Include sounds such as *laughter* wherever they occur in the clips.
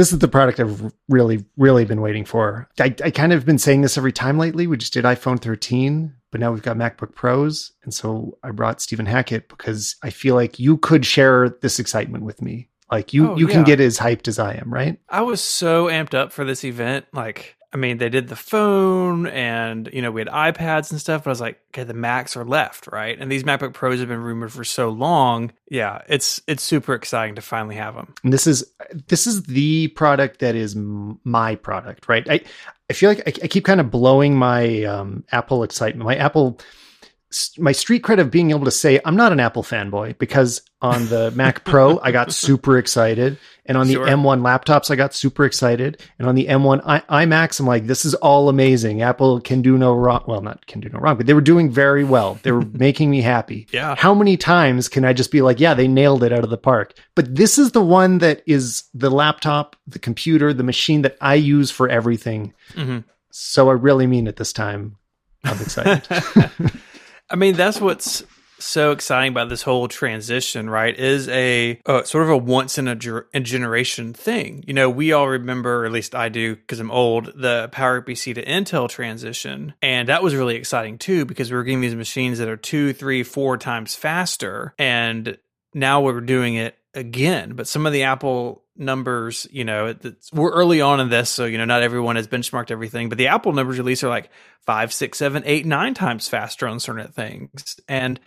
this is the product I've really, really been waiting for. I, I kind of been saying this every time lately. We just did iPhone 13, but now we've got MacBook Pros. And so I brought Stephen Hackett because I feel like you could share this excitement with me. Like you, Oh, you yeah. can get as hyped as I am, right? I was so amped up for this event. Like, I mean, they did the phone and, you know, we had iPads and stuff, but I was like, okay, the Macs are left, right? And these MacBook Pros have been rumored for so long. Yeah, it's it's super exciting to finally have them. And this is this is the product that is my product, right? I I feel like I, I keep kind of blowing my um, Apple excitement, my Apple, my street cred of being able to say I'm not an Apple fanboy because on the *laughs* Mac Pro I got super excited, and on the Sure. M1 laptops I got super excited, and on the M1 I- iMacs I'm like this is all amazing. Apple can do no wrong. Well, not can do no wrong, but they were doing very well. They were *laughs* making me happy. Yeah. How many times can I just be like, yeah, they nailed it out of the park? But this is the one that is the laptop, the computer, the machine that I use for everything. Mhm. So I really mean it this time. I'm excited. *laughs* I mean, that's what's so exciting about this whole transition, right? Is a uh, sort of a once in a, ger- a generation thing. You know, we all remember, or at least I do, because I'm old, the PowerPC to Intel transition, and that was really exciting too because we were getting these machines that are two, three, four times faster, and now we're doing it again. But some of the Apple numbers, you know, we're early on in this, so you know, not everyone has benchmarked everything. But the Apple numbers released are like five, six, seven, eight, nine times faster on certain things, and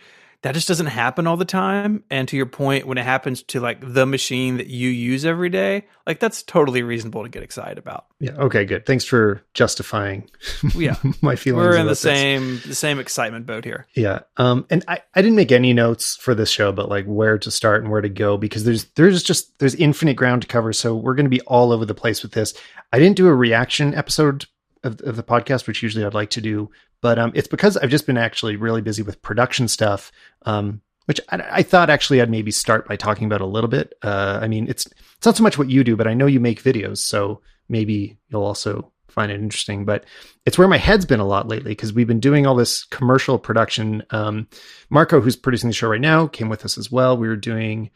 that just doesn't happen all the time. And to your point, when it happens to like the machine that you use every day, like that's totally reasonable to get excited about. yeah. Okay. Good. Thanks for justifying Yeah, *laughs* my feelings. we're in the this. same the same excitement boat here. Yeah. Um, and I, I didn't make any notes for this show, but like where to start and where to go because there's there's just there's infinite ground to cover. So we're going to be all over the place with this. I didn't do a reaction episode of, of the podcast, which usually I'd like to do, but um, it's because I've just been actually really busy with production stuff. Um, which I, I thought actually I'd maybe start by talking about a little bit. Uh, I mean, it's it's not so much what you do, but I know you make videos, so maybe you'll also find it interesting. But it's where my head's been a lot lately because we've been doing all this commercial production. Um, Marco, who's producing the show right now, came with us as well. We were doing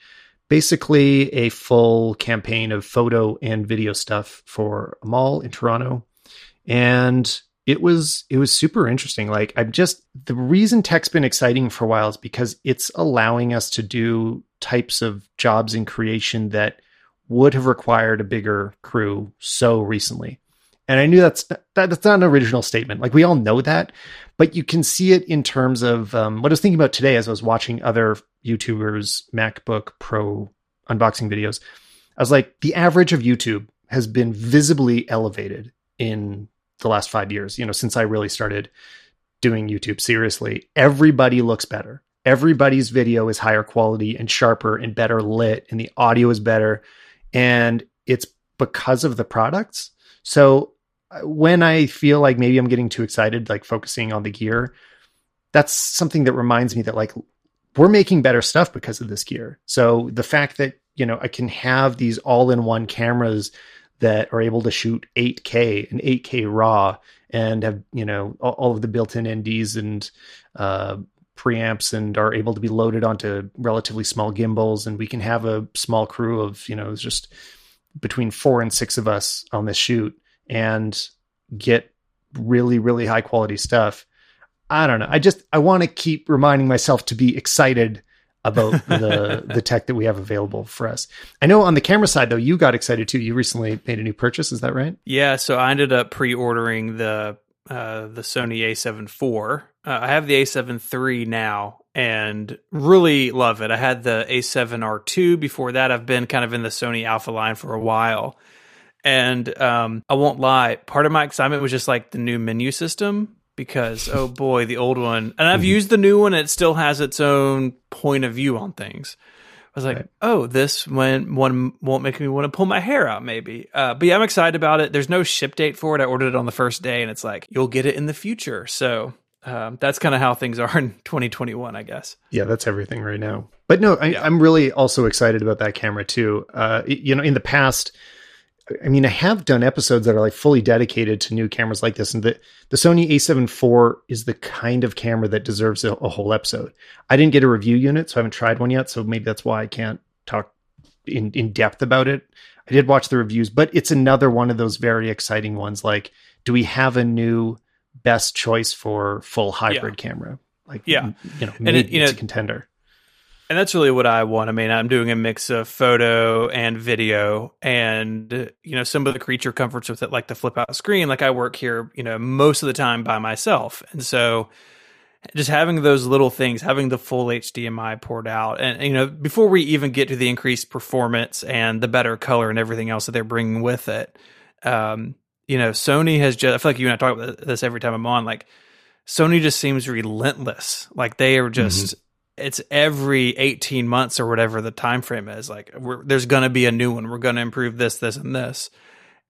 basically a full campaign of photo and video stuff for a mall in Toronto, and it was it was super interesting. Like I'm just the reason tech's been exciting for a while is because it's allowing us to do types of jobs in creation that would have required a bigger crew so recently. And I knew that's that, that's not an original statement. Like we all know that, but you can see it in terms of um, what I was thinking about today as I was watching other YouTubers MacBook Pro unboxing videos. I was like, the average of YouTube has been visibly elevated in the last five years. You know, since I really started doing YouTube seriously, everybody looks better. Everybody's video is higher quality and sharper and better lit, and the audio is better. And it's because of the products. So uh, when I feel like maybe I'm getting too excited, like focusing on the gear, that's something that reminds me that like we're making better stuff because of this gear. So the fact that, you know, I can have these all in one cameras that are able to shoot 8K and 8K RAW and have, you know, all, of the built in NDs and uh, preamps and are able to be loaded onto relatively small gimbals. And we can have a small crew of, you know, just between four and six of us on this shoot and get really, really high quality stuff. I don't know. I just I want to keep reminding myself to be excited about *laughs* the the tech that we have available for us. I know on the camera side though, you got excited too. You recently made a new purchase, is that right? Yeah, so I ended up pre-ordering the uh, the Sony A7 IV. Uh, I have the A7 III now and really love it. I had the A7 R2 before that. I've been kind of in the Sony Alpha line for a while. And um, I won't lie, part of my excitement was just like the new menu system because oh *laughs* boy, the old one. And I've used the new one, it still has its own point of view on things. I was like, Right. oh, this one one won't make me want to pull my hair out, maybe. Uh, but yeah, I'm excited about it. There's no ship date for it. I ordered it on the first day, and it's like you'll get it in the future. So um, that's kind of how things are *laughs* in 2021, I guess. Yeah, that's everything right now. But no, I, I'm really also excited about that camera too. Uh, you know, in the past, I mean, I have done episodes that are like fully dedicated to new cameras like this, and the the Sony A7 IV is the kind of camera that deserves a, a whole episode. I didn't get a review unit, so I haven't tried one yet. So maybe that's why I can't talk in in depth about it. I did watch the reviews, but it's another one of those very exciting ones. Like, do we have a new best choice for full hybrid yeah. camera? Like, yeah, you know, maybe it, you it's a contender. And that's really what I want. I mean, I'm doing a mix of photo and video and, you know, some of the creature comforts with it, like the flip out screen. Like I work here, you know, most of the time by myself. And so just having those little things, having the full HDMI port out, and, you know, before we even get to the increased performance and the better color and everything else that they're bringing with it, um, you know, Sony has just, I feel like you and I talk about this every time I'm on, like, Sony just seems relentless. Like they are just, mm-hmm it's every 18 months or whatever the time frame is like there's going to be a new one. We're going to improve this this and this.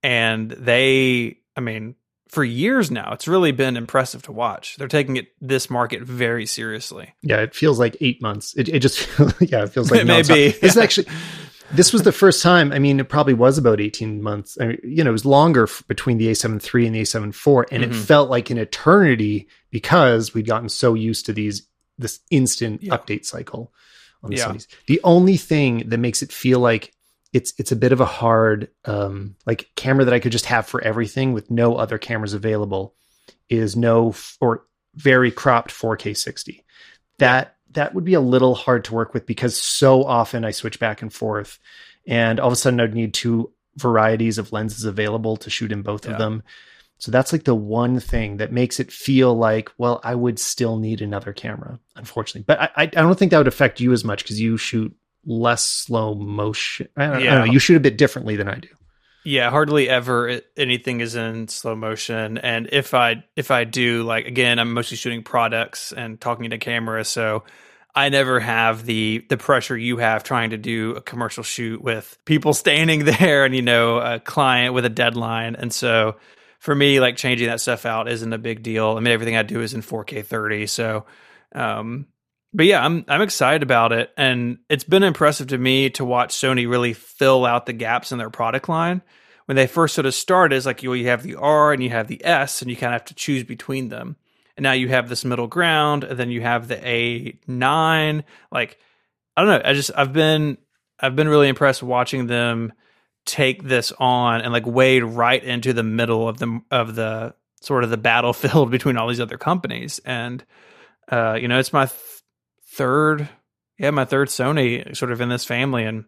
And they i mean for years now it's really been impressive to watch. They're taking it this market very seriously. Yeah it feels like eight months. It, it just *laughs* yeah it feels like *laughs* maybe. It's actually this was the first time i mean it probably was about 18 months I mean, you know it was longer f- between the a7 III and the a7 IV and mm-hmm. it felt like an eternity because we'd gotten so used to these this instant yeah. update cycle on the yeah. Sony's. The only thing that makes it feel like it's it's a bit of a hard um, like camera that I could just have for everything with no other cameras available is no f- or very cropped 4K 60. That that would be a little hard to work with because so often I switch back and forth and all of a sudden I'd need two varieties of lenses available to shoot in both yeah. of them. So that's like the one thing that makes it feel like, well, I would still need another camera, unfortunately. But I, I don't think that would affect you as much because you shoot less slow motion. I don't, yeah. I don't know. You shoot a bit differently than I do. Yeah, hardly ever anything is in slow motion. And if I if I do, like again, I'm mostly shooting products and talking to camera, so I never have the the pressure you have trying to do a commercial shoot with people *laughs* standing there and you know a client with a deadline. And so for me, like changing that stuff out isn't a big deal. I mean, everything I do is in 4K 30. So, um, but yeah, I'm I'm excited about it, and it's been impressive to me to watch Sony really fill out the gaps in their product line. When they first sort of started, it's like you, you have the R and you have the S, and you kind of have to choose between them. And now you have this middle ground, and then you have the A9. Like, I don't know. I just I've been I've been really impressed watching them take this on and like wade right into the middle of the of the sort of the battlefield *laughs* between all these other companies. And uh you know it's my th- third yeah my third Sony sort of in this family and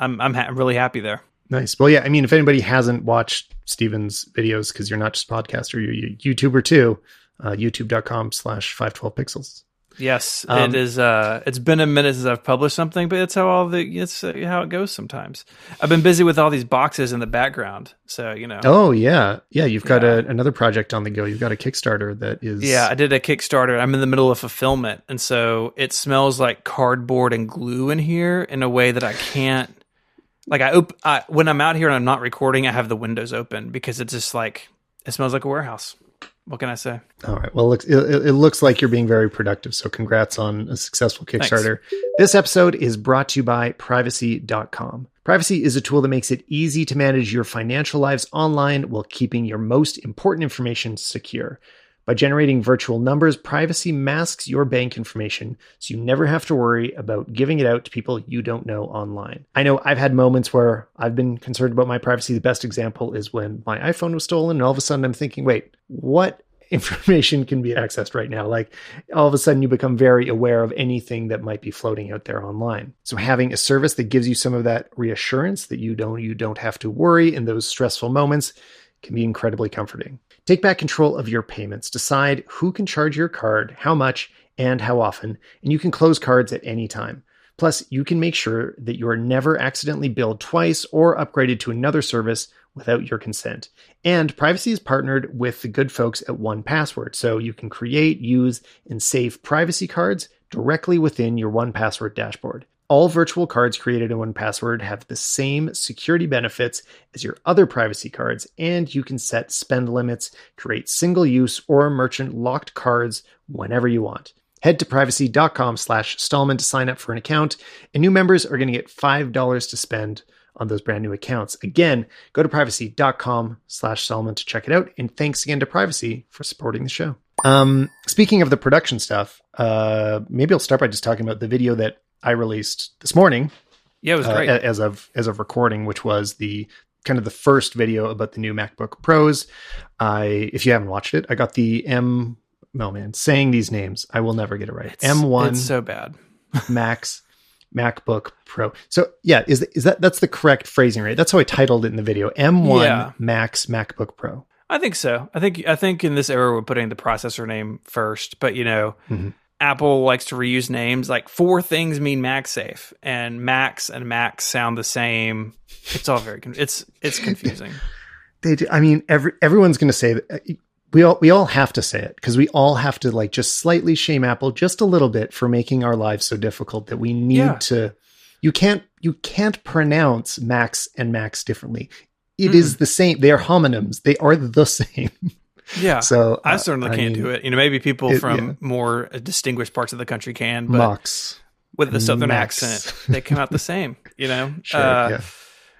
I'm I'm ha- really happy there. Nice. Well yeah I mean if anybody hasn't watched Stephen's videos because you're not just podcaster you're a YouTuber too uh, youtube.com slash 512 pixels Yes, um, it is. Uh, it's been a minute since I've published something, but it's how all the it's uh, how it goes sometimes. I've been busy with all these boxes in the background, so you know. Oh yeah, yeah. You've got yeah. a, another project on the go. You've got a Kickstarter that is. Yeah, I did a Kickstarter. I'm in the middle of fulfillment, and so it smells like cardboard and glue in here in a way that I can't. Like I, op- I when I'm out here and I'm not recording, I have the windows open because it's just like it smells like a warehouse what can I say? All right. Well, it, it, it, looks like you're being very productive. So, congrats on a successful Kickstarter. Thanks. This episode is brought to you by privacy.com. Privacy is a tool that makes it easy to manage your financial lives online while keeping your most important information secure. By generating virtual numbers, privacy masks your bank information so you never have to worry about giving it out to people you don't know online. I know I've had moments where I've been concerned about my privacy. The best example is when my iPhone was stolen, and all of a sudden I'm thinking, wait, what *laughs* information can be accessed right now. Like all of a sudden you become very aware of anything that might be floating out there online. So having a service that gives you some of that reassurance that you don't you don't have to worry in those stressful moments can be incredibly comforting. Take back control of your payments. Decide who can charge your card, how much, and how often, and you can close cards at any time. Plus, you can make sure that you are never accidentally billed twice or upgraded to another service without your consent. And privacy is partnered with the good folks at 1Password, so you can create, use, and save privacy cards directly within your 1Password dashboard. All virtual cards created in 1Password have the same security benefits as your other privacy cards, and you can set spend limits, create single use or merchant locked cards whenever you want. Head to privacy.com slash Stallman to sign up for an account, and new members are going to get $5 to spend on those brand new accounts. Again, go to privacy.com slash Stallman to check it out. And thanks again to Privacy for supporting the show. Um, speaking of the production stuff, uh, maybe I'll start by just talking about the video that I released this morning Yeah, it was uh, great. as of as of recording, which was the kind of the first video about the new MacBook Pros. I, if you haven't watched it, I got the M. Oh man, saying these names, I will never get it right. M1 so bad. *laughs* Max MacBook Pro. So yeah, is is that that's the correct phrasing, right? That's how I titled it in the video. M1 Yeah. Max MacBook Pro. I think so. I think I think in this era we're putting the processor name first, but you know, Mhm. Apple likes to reuse names. Like four things mean MagSafe, and Macs and Max sound the same. It's all very con- it's it's confusing. *laughs* They do, I mean, every everyone's going to say that. uh, We all we all have to say it because we all have to like just slightly shame Apple just a little bit for making our lives so difficult that we need Yeah. to. You can't you can't pronounce Macs and Max differently. It is the same. They are homonyms. They are the *laughs* same. Yeah. So I certainly can't do it. You know, maybe people it- from yeah. more uh, distinguished parts of the country can, but Max. with the southern Max. accent, they come out the same. You know. *laughs* Sure. Uh, yeah.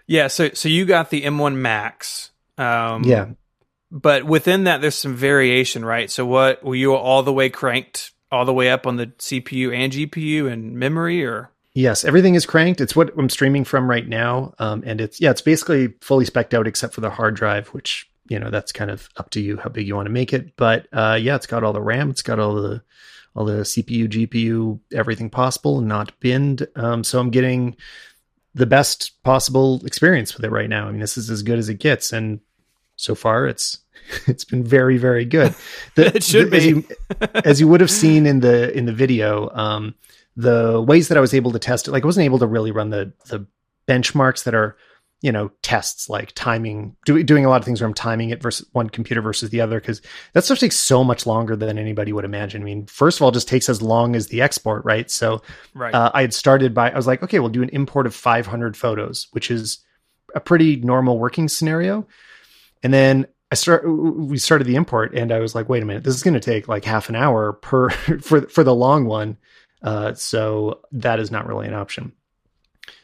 yeah. So so you got the M1 Max. Um, Yeah. but within that there's some variation right so what were you all the way cranked all the way up on the cpu and gpu and memory or Yes, everything is cranked. It's what I'm streaming from right now, um, and it's yeah, it's basically fully specced out except for the hard drive, which you know that's kind of up to you how big you want to make it. But uh, yeah, it's got all the RAM, it's got all the all the CPU, GPU, everything possible, not binned. Um, so I'm getting the best possible experience with it right now. I mean, this is as good as it gets, and so far it's *laughs* it's been very very good. *laughs* The- It should the- as be. you, as you would have seen in the in the video. Um, the ways that I was able to test it, like I wasn't able to really run the the benchmarks that are, you know, tests like timing, do, doing a lot of things where I'm timing it versus one computer versus the other because that stuff takes so much longer than anybody would imagine. I mean, first of all, just takes as long as the export, right? So right uh, I had started by I was like, okay, we'll do an import of 500 photos, which is a pretty normal working scenario. And then I start we started the import, and I was like, wait a minute, this is going to take like half an hour per *laughs* for for the long one. Uh, so that is not really an option.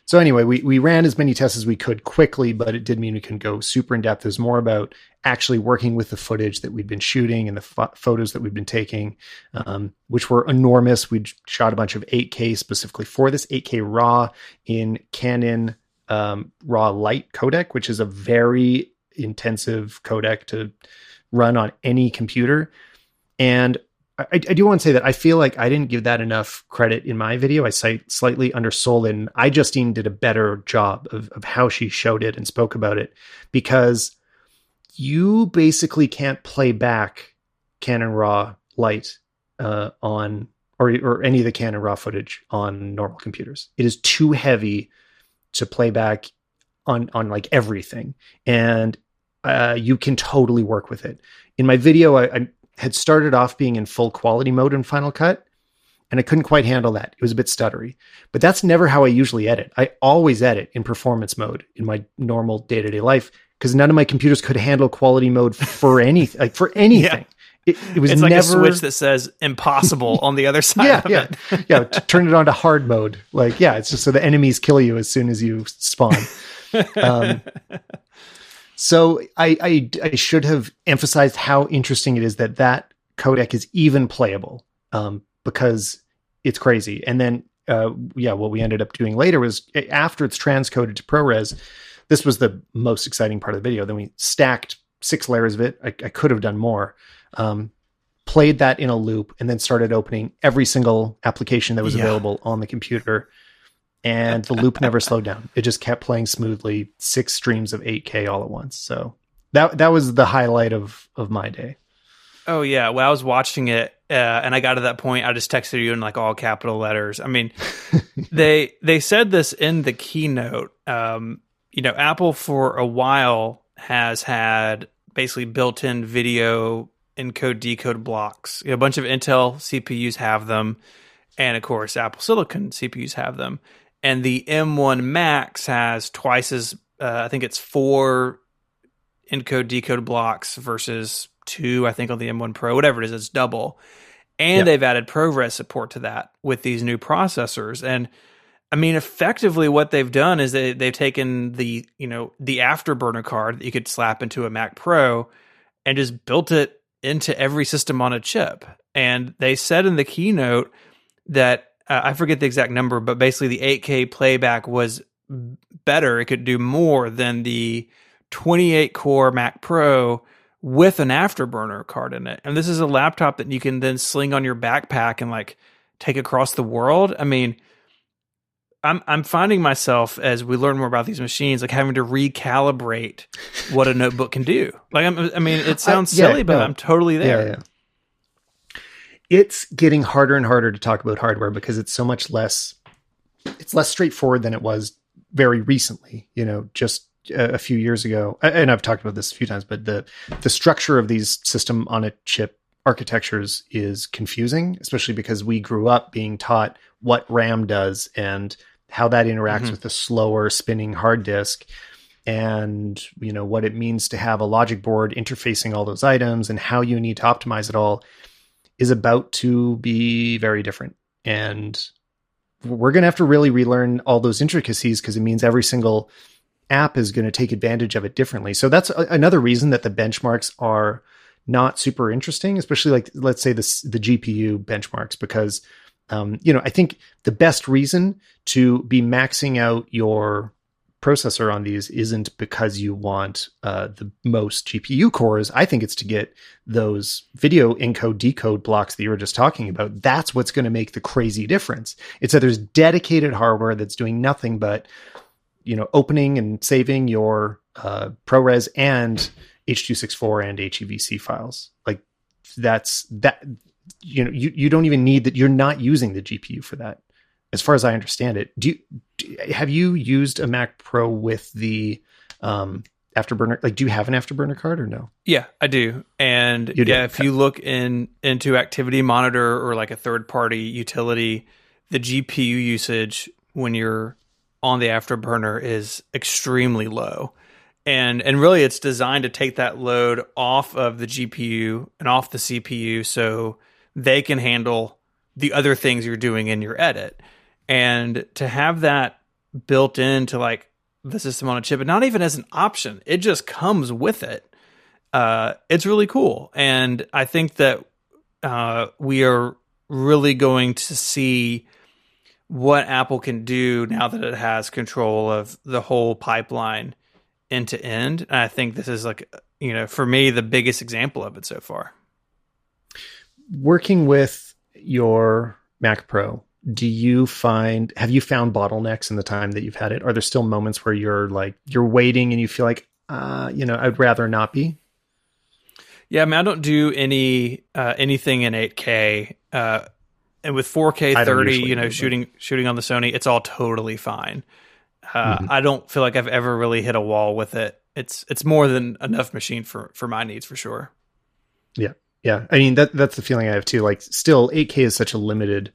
So anyway, we we ran as many tests as we could quickly, but it did mean we couldn't go super in depth. It was more about actually working with the footage that we'd been shooting and the pho- photos that we'd been taking, um, which were enormous. We'd shot a bunch of 8K specifically for this 8K RAW in Canon um, RAW Light codec, which is a very intensive codec to run on any computer. And I, I do want to say that I feel like I didn't give that enough credit in my video. I cite slightly undersold. And I Justine did a better job of, of how she showed it and spoke about it because you basically can't play back Canon RAW Light uh, on or or any of the Canon RAW footage on normal computers. It is too heavy to play back on on like everything, and uh, you can totally work with it. In my video, I, I had started off being in full quality mode in Final Cut, and I couldn't quite handle that. It was a bit stuttery, but that's never how I usually edit. I always edit in performance mode in my normal day to day life because none of my computers could handle quality mode for anything. *laughs* Like for anything, it, it was it's like never a switch that says impossible on the other *laughs* side yeah, of yeah, it *laughs* yeah. turn it on to hard mode. Like, yeah, it's just so the enemies kill you as soon as you spawn. Um, so I, I I should have emphasized how interesting it is that that codec is even playable um, because it's crazy. And then uh, yeah, what we ended up doing later was after it's transcoded to ProRes. This was the most exciting part of the video. Then we stacked six layers of it. I, I could have done more. Um, played that in a loop and then started opening every single application that was Yeah. available on the computer and the loop never slowed down it just kept playing smoothly six streams of 8k all at once so that that was the highlight of of my day Oh yeah. Well, I was watching it, uh, and I got to that point. I just texted you in like all capital letters. I mean, *laughs* they they said this in the keynote. Um, you know, Apple for a while has had basically built-in video encode decode blocks. You know, a bunch of Intel CPUs have them, and of course, Apple Silicon CPUs have them. And the M1 Max has twice as uh, I think it's four encode decode blocks versus two, I think, on the M1 Pro, whatever it is, it's double. And Yep. they've added ProRes support to that with these new processors. And I mean, effectively, what they've done is they they've taken the you know the afterburner card that you could slap into a Mac Pro and just built it into every system on a chip. And they said in the keynote that uh, I forget the exact number, but basically the 8K playback was better. It could do more than the 28 core Mac Pro with an afterburner card in it. And this is a laptop that you can then sling on your backpack and like take across the world. I mean, I'm I'm finding myself as we learn more about these machines, like having to recalibrate what a notebook can do. Like I'm, i mean, it sounds I, yeah, silly, but no. I'm totally there. Yeah, yeah. It's getting harder and harder to talk about hardware because it's so much less. It's less straightforward than it was very recently. You know, just a, a few years ago, and I've talked about this a few times, but the the structure of these system on a chip architectures is confusing, especially because we grew up being taught what RAM does and how that interacts mm-hmm. with the slower spinning hard disk and you know what it means to have a logic board interfacing all those items and how you need to optimize it all is about to be very different. And we're going to have to really relearn all those intricacies because it means every single app is going to take advantage of it differently. So that's a- another reason that the benchmarks are not super interesting especially like let's say this the gpu benchmarks because um, you know, I think the best reason to be maxing out your processor on these isn't because you want uh, the most GPU cores. I think it's to get those video encode decode blocks that you were just talking about. That's what's going to make the crazy difference. It's that there's dedicated hardware that's doing nothing but, you know, opening and saving your uh, ProRes and H.264 and HEVC files. Like that's that you know you, you don't even need that you're not using the gpu for that as far as i understand it do you do, have you used a mac pro with the um afterburner like do you have an afterburner card or no? Yeah i do. And you yeah if you look in into activity monitor or like a third party utility the gpu usage when you're on the afterburner is extremely low. And and really it's designed to take that load off of the gpu and off the cpu so they can handle the other things you're doing in your edit. And to have that built into like the system on a chip, and not even as an option, it just comes with it. Uh, it's really cool. And I think that uh, we are really going to see what Apple can do now that it has control of the whole pipeline end to end. And I think this is like, you know, for me, the biggest example of it so far working with your Mac Pro, do you find have you found bottlenecks in the time that you've had it? Are there still moments where you're like you're waiting and you feel like uh, you know, I'd rather not be? Yeah, I mean, I don't do any uh, anything in 8K, uh, and with 4K 30, you know, shooting shooting on the Sony, it's all totally fine. Uh, mm-hmm. I don't feel like I've ever really hit a wall with it. It's it's more than enough machine for for my needs for sure. Yeah, yeah, I mean that that's the feeling I have too. Like, still, 8K is such a limited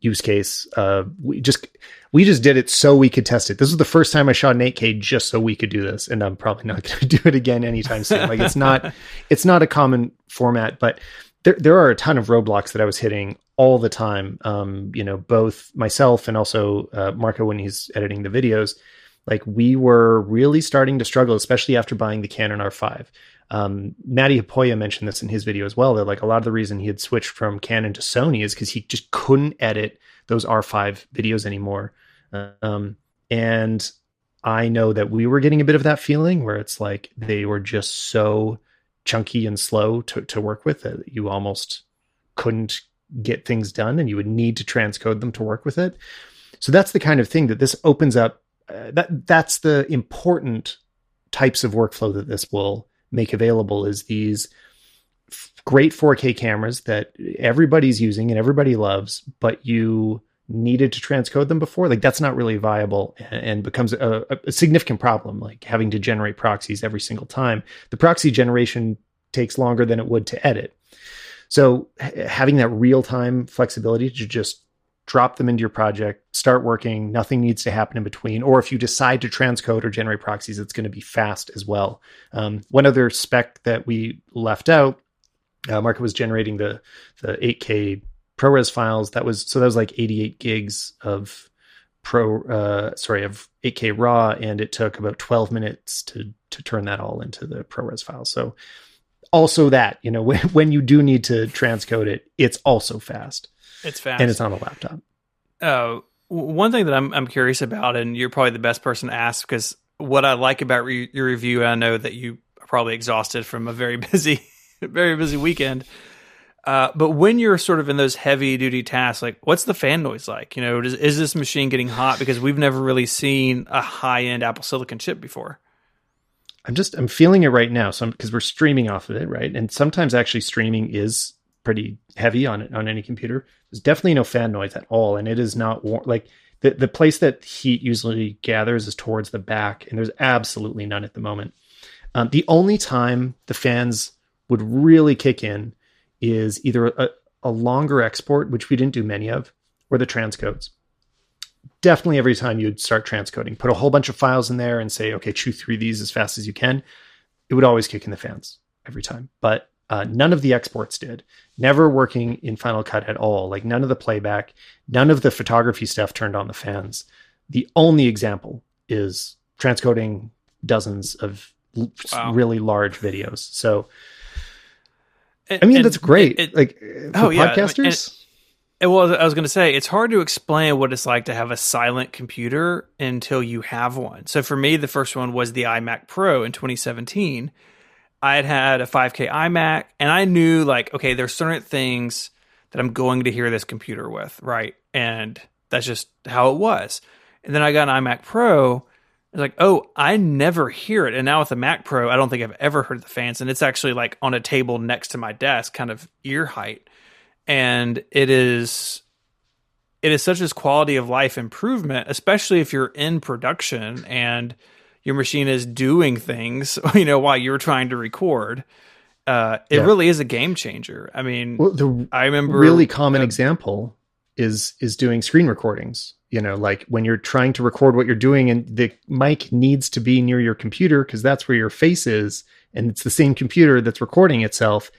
use case. Uh, we just we just did it so we could test it. This was the first time I shot an 8K just so we could do this, and I'm probably not *laughs* going to do it again anytime soon. Like, it's not *laughs* it's not a common format, but there there are a ton of roadblocks that I was hitting all the time. Um, you know, both myself and also uh, Marco when he's editing the videos. Like we were really starting to struggle, especially after buying the Canon R5 um, Matti Haapoja mentioned this in his video as well. That like a lot of the reason he had switched from Canon to Sony is because he just couldn't edit those R5 videos anymore. Um, and I know that we were getting a bit of that feeling where it's like they were just so chunky and slow to, to work with that you almost couldn't get things done and you would need to transcode them to work with it. So that's the kind of thing that this opens up. Uh, that that's the important types of workflow that this will make available is these great 4K cameras that everybody's using and everybody loves, but you needed to transcode them before. Like that's not really viable and, becomes a, a, significant problem, like having to generate proxies every single time. The proxy generation takes longer than it would to edit. So having that real time flexibility to just drop them into your project, start working. Nothing needs to happen in between. Or if you decide to transcode or generate proxies, it's going to be fast as well. Um, one other spec that we left out, uh, was generating the the 8K ProRes files. That was so that was like 88 gigs of pro uh, sorry of 8K raw, and it took about 12 minutes to to turn that all into the ProRes file. So also that you know *laughs* when, when you do need to transcode it, it's also fast. It's fast, and it's on a laptop. uh, one thing that I'm I'm curious about, and you're probably the best person to ask because what I like about re- your review, I know that you are probably exhausted from a very *laughs* busy, very busy weekend. Uh, but when you're sort of in those heavy duty tasks, like what's the fan noise like? You know, does, is this machine getting hot? Because we've never really seen a high end Apple Silicon chip before. I'm just I'm feeling it right now. So because we're streaming off of it, right? And sometimes actually streaming is pretty heavy on on any computer. There's definitely no fan noise at all, and it is not warm. Like the the place that heat usually gathers is towards the back, and there's absolutely none at the moment. Um, the only time the fans would really kick in is either a, a longer export, which we didn't do many of, or the transcodes. Definitely every time you'd start transcoding, put a whole bunch of files in there and say, okay, chew through these as fast as you can. It would always kick in the fans every time. But uh, none of the exports did. Never working in Final Cut at all. Like none of the playback, none of the photography stuff turned on the fans. The only example is transcoding dozens of wow. really large videos. So I mean, and that's great. It, it, like oh, yeah. podcasters. it, well, I was going to say it's hard to explain what it's like to have a silent computer until you have one. So for me, the first one was the iMac Pro in 2017. I had had a 5K iMac, and I knew like, okay, there's certain things that I'm going to hear this computer with, right? And that's just how it was. And then I got an iMac Pro, it's like, oh, I never hear it. And now with the Mac Pro, I don't think I've ever heard the fans. And it's actually like on a table next to my desk, kind of ear height. And it is it is such as quality of life improvement, especially if you're in production and your machine is doing things, *laughs* you know, while you're trying to record. Uh, it yeah. really is a game changer. I mean, well, the I remember really common uh, example is is doing screen recordings you know like when you're trying to record what you're doing and the mic needs to be near your computer because that's where your face is and it's the same computer that's recording itself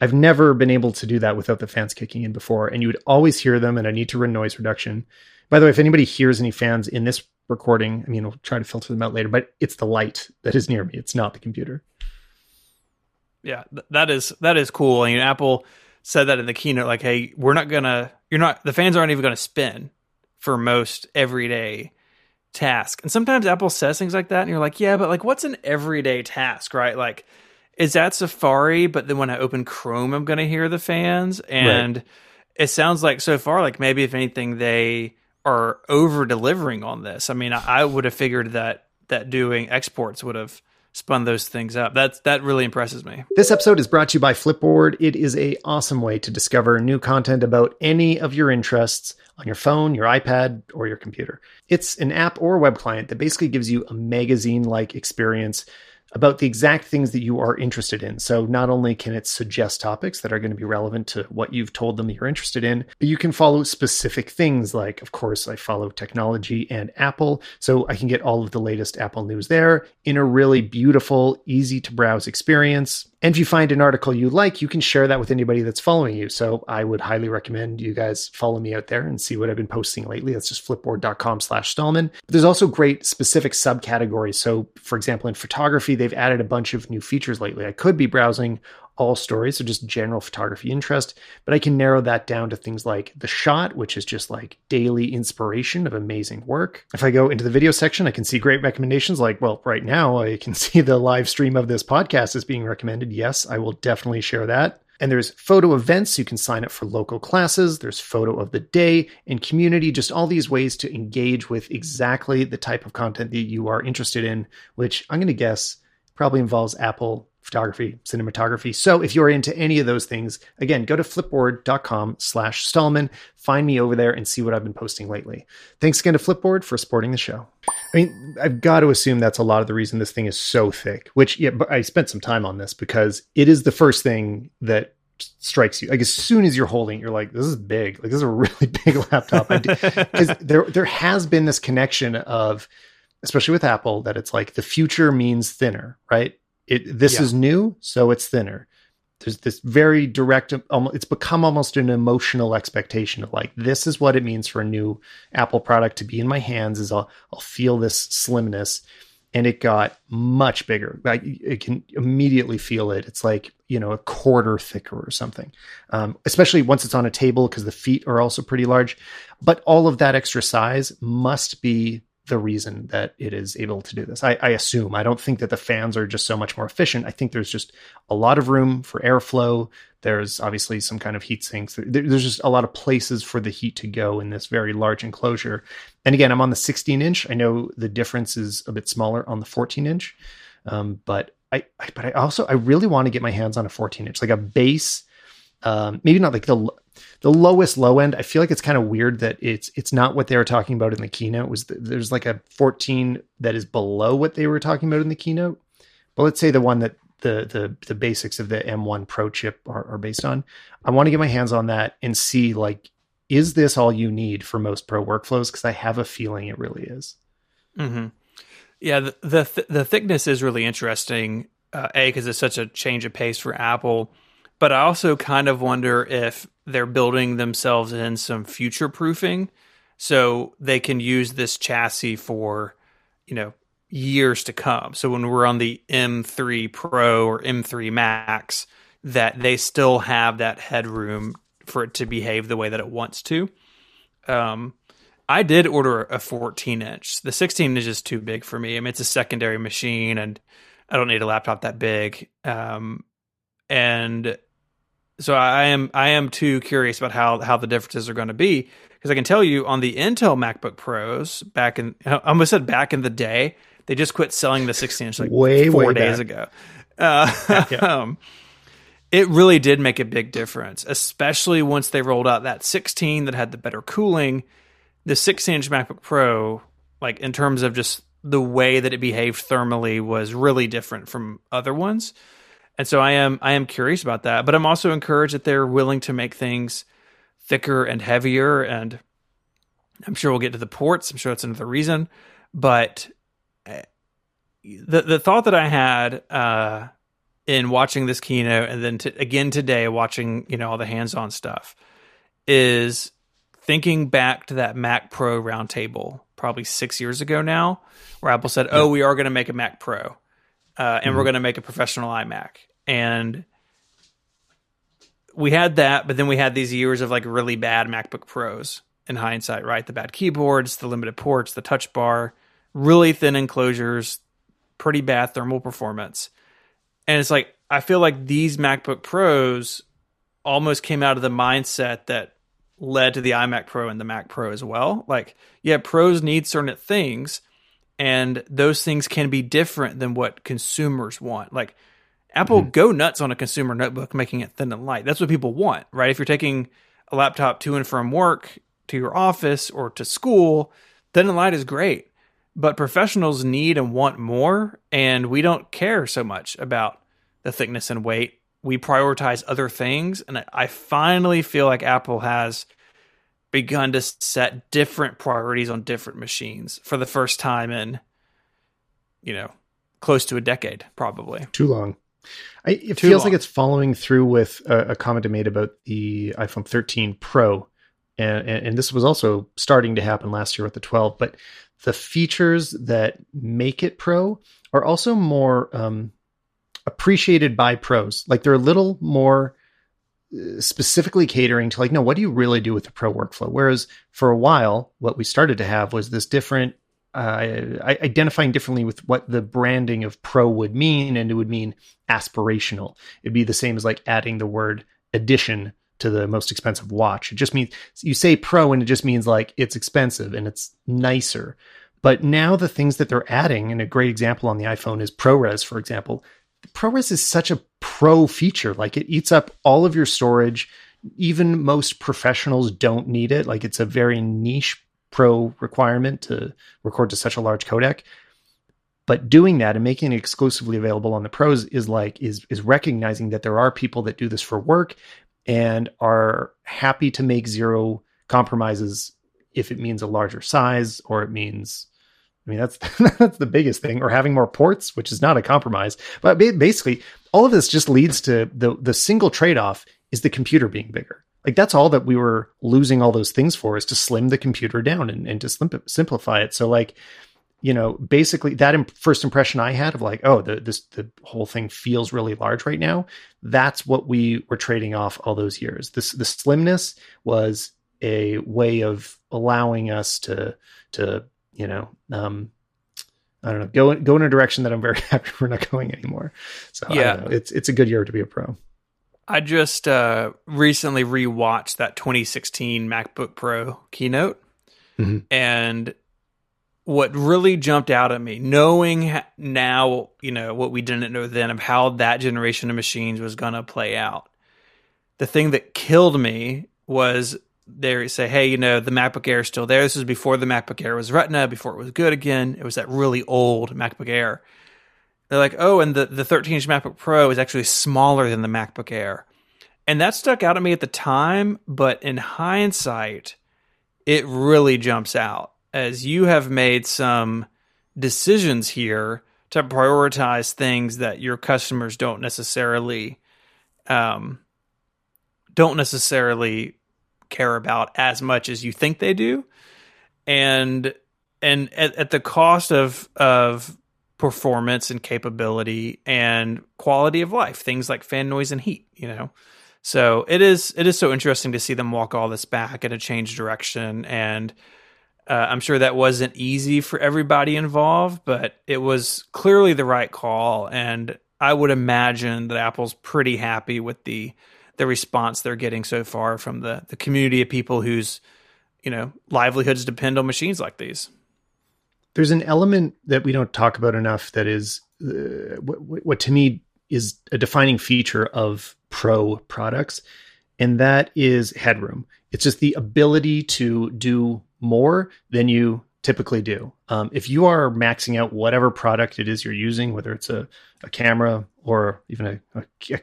i've never been able to do that without the fans kicking in before and you would always hear them and i need to run noise reduction by the way if anybody hears any fans in this recording i mean we'll try to filter them out later but it's the light that is near me it's not the computer yeah that is that is cool I mean, apple said that in the keynote like hey we're not gonna you're not the fans aren't even gonna spin for most everyday task. And sometimes Apple says things like that, and you're like, yeah, but like, what's an everyday task, right? Like, is that Safari? But then when I open Chrome, I'm to hear the fans. And right. it sounds like so far, like maybe if anything, they are over delivering on this. I mean, I, I would have figured that that doing exports would have spun those things up. That's that really impresses me. This episode is brought to you by Flipboard. It is a awesome way to discover new content about any of your interests on your phone, your iPad, or your computer. It's an app or web client that basically gives you a magazine-like experience about the exact things that you are interested in. So not only can it suggest topics that are going to be relevant to what you've told them that you're interested in, but you can follow specific things like, of course, I follow technology and Apple. So I can get all of the latest Apple news there in a really beautiful, easy to browse experience. And if you find an article you like, you can share that with anybody that's following you. So I would highly recommend you guys follow me out there and see what I've been posting lately. That's just flipboard.com slash Stallman. But there's also great specific subcategories. So for example, in photography, they've added a bunch of new features lately. I could be browsing all stories, so just general photography interest. But I can narrow that down to things like the shot, which is just like daily inspiration of amazing work. If I go into the video section, I can see great recommendations like, well, right now I can *laughs* see the live stream of this podcast is being recommended. Yes, I will definitely share that. And there's photo events. You can sign up for local classes. There's photo of the day and community, just all these ways to engage with exactly the type of content that you are interested in, which I'm going to guess probably involves Apple photography, cinematography. So if you're into any of those things, again, go to flipboard.com slash Stallman, find me over there and see what I've been posting lately. Thanks again to Flipboard for supporting the show. I mean, I've got to assume that's a lot of the reason this thing is so thick, which, yeah, I spent some time on this because it is the first thing that strikes you like as soon as you're holding it, you're like this is big like this is a really *laughs* big laptop because there there has been this connection of especially with apple that it's like the future means thinner right it this yeah. is new, so it's thinner. There's this very direct. It's become almost an emotional expectation of like this is what it means for a new Apple product to be in my hands. Is I'll I'll feel this slimness, and it got much bigger. I it can immediately feel it. It's like you know a quarter thicker or something. Um, especially once it's on a table because the feet are also pretty large. But all of that extra size must be the reason that it is able to do this. I, I, assume. I don't think that the fans are just so much more efficient. I think there's just a lot of room for airflow. There's obviously some kind of heat sinks. There, there's just a lot of places for the heat to go in this very large enclosure. And again, I'm on the 16 inch. I know the difference is a bit smaller on the 14 inch, um, but I, I, but I also I really want to get my hands on a 14 inch, like a base. Um, maybe not like the the lowest low end, I feel like it's kind of weird that it's it's not what they were talking about in the keynote. Was the, there's like a 14 that is below what they were talking about in the keynote? But let's say the one that the the the basics of the M1 Pro chip are, are based on. I want to get my hands on that and see like is this all you need for most pro workflows? Because I have a feeling it really is. Mm-hmm. Yeah, the the, th- the thickness is really interesting. Uh, a because it's such a change of pace for Apple but I also kind of wonder if they're building themselves in some future proofing so they can use this chassis for, you know, years to come. So when we're on the M3 Pro or M3 Max, that they still have that headroom for it to behave the way that it wants to. Um, I did order a 14 inch. The 16 is just too big for me. I mean, it's a secondary machine, and I don't need a laptop that big. Um, and so I am I am too curious about how how the differences are going to be because I can tell you on the Intel MacBook Pros back in I almost said back in the day they just quit selling the 16 inch like way four way days back. ago. Uh, yeah. *laughs* um, it really did make a big difference, especially once they rolled out that 16 that had the better cooling. The 16 inch MacBook Pro, like in terms of just the way that it behaved thermally, was really different from other ones. And so I am I am curious about that, but I'm also encouraged that they're willing to make things thicker and heavier and I'm sure we'll get to the ports. I'm sure that's another reason, but eh, the the thought that I had uh, in watching this keynote and then to, again today watching, you know, all the hands-on stuff is thinking back to that Mac Pro roundtable probably 6 years ago now where Apple said, "Oh, we are going to make a Mac Pro." Uh, and mm-hmm. we're going to make a professional iMac. And we had that, but then we had these years of like really bad MacBook Pros in hindsight, right? The bad keyboards, the limited ports, the touch bar, really thin enclosures, pretty bad thermal performance. And it's like, I feel like these MacBook Pros almost came out of the mindset that led to the iMac Pro and the Mac Pro as well. Like, yeah, pros need certain things, and those things can be different than what consumers want. Like Apple mm-hmm. go nuts on a consumer notebook, making it thin and light. That's what people want, right? If you're taking a laptop to and from work, to your office, or to school, thin and light is great. But professionals need and want more, and we don't care so much about the thickness and weight. We prioritize other things, and I finally feel like Apple has begun to set different priorities on different machines for the first time in, you know, close to a decade, probably. Too long. I, it Too feels long. like it's following through with a, a, comment I made about the iPhone 13 Pro, and, and, and this was also starting to happen last year with the 12. But the features that make it Pro are also more um, appreciated by pros. Like they're a little more specifically catering to like, no, what do you really do with the pro workflow? Whereas for a while, what we started to have was this different, uh, identifying differently with what the branding of pro would mean, and it would mean aspirational. It'd be the same as like adding the word addition to the most expensive watch. It just means you say pro and it just means like it's expensive and it's nicer. But now the things that they're adding, and a great example on the iPhone is ProRes, for example. ProRes is such a pro feature. Like it eats up all of your storage. Even most professionals don't need it. Like it's a very niche pro requirement to record to such a large codec. But doing that and making it exclusively available on the pros is like is is recognizing that there are people that do this for work and are happy to make zero compromises if it means a larger size or it means I mean, that's *laughs* that's the biggest thing, or having more ports, which is not a compromise. But basically, all of this just leads to the the single trade off is the computer being bigger. Like that's all that we were losing all those things for is to slim the computer down and, and to simplify it. So like you know, basically that imp- first impression I had of like, oh, the, this the whole thing feels really large right now. That's what we were trading off all those years. This the slimness was a way of allowing us to to you know um, I don't know go go in a direction that I'm very *laughs* happy we're not going anymore. So yeah, it's it's a good year to be a pro. I just uh, recently rewatched that 2016 MacBook Pro keynote, mm-hmm. and what really jumped out at me, knowing now, you know, what we didn't know then of how that generation of machines was going to play out. The thing that killed me was they say, hey, you know, the MacBook Air is still there. This was before the MacBook Air was Retina, before it was good again. It was that really old MacBook Air. They're like, oh, and the, the 13 inch MacBook Pro is actually smaller than the MacBook Air. And that stuck out at me at the time, but in hindsight, it really jumps out as you have made some decisions here to prioritize things that your customers don't necessarily um, don't necessarily care about as much as you think they do. And and at, at the cost of of performance and capability and quality of life things like fan noise and heat you know? So it is it is so interesting to see them walk all this back at a change direction. And uh, I'm sure that wasn't easy for everybody involved, but it was clearly the right call, and I would imagine that Apple's pretty happy with the the response they're getting so far from the the community of people whose you know livelihoods depend on machines like these. There's an element that we don't talk about enough that is uh, what, what to me is a defining feature of pro products, and that is headroom. It's just the ability to do more than you typically do. Um, if you are maxing out whatever product it is you're using, whether it's a, a camera or even a, a,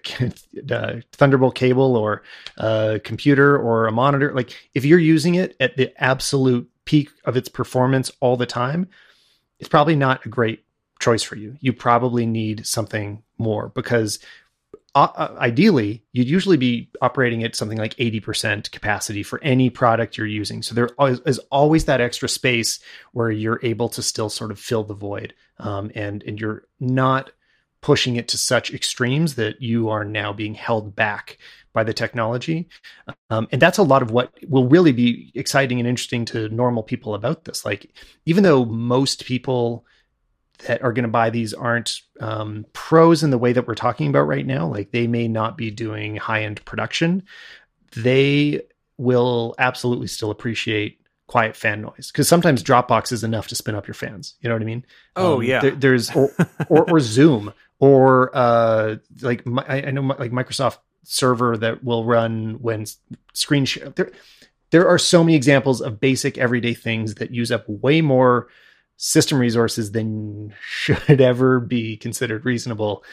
*laughs* a, Thunderbolt cable or a computer or a monitor, like if you're using it at the absolute peak of its performance all the time, it's probably not a great choice for you. You probably need something more because uh, uh, ideally, you'd usually be operating at something like 80% capacity for any product you're using. So there is always that extra space where you're able to still sort of fill the void. Um, and, and you're not pushing it to such extremes that you are now being held back by the technology. Um, and that's a lot of what will really be exciting and interesting to normal people about this. Like, even though most people that are going to buy these aren't um, pros in the way that we're talking about right now. Like they may not be doing high end production. They will absolutely still appreciate quiet fan noise because sometimes Dropbox is enough to spin up your fans. You know what I mean? Oh um, yeah. There, there's or, or, or *laughs* Zoom or uh, like I, I know like Microsoft server that will run when screen share. There, there are so many examples of basic everyday things that use up way more system resources than should *laughs* ever be considered reasonable.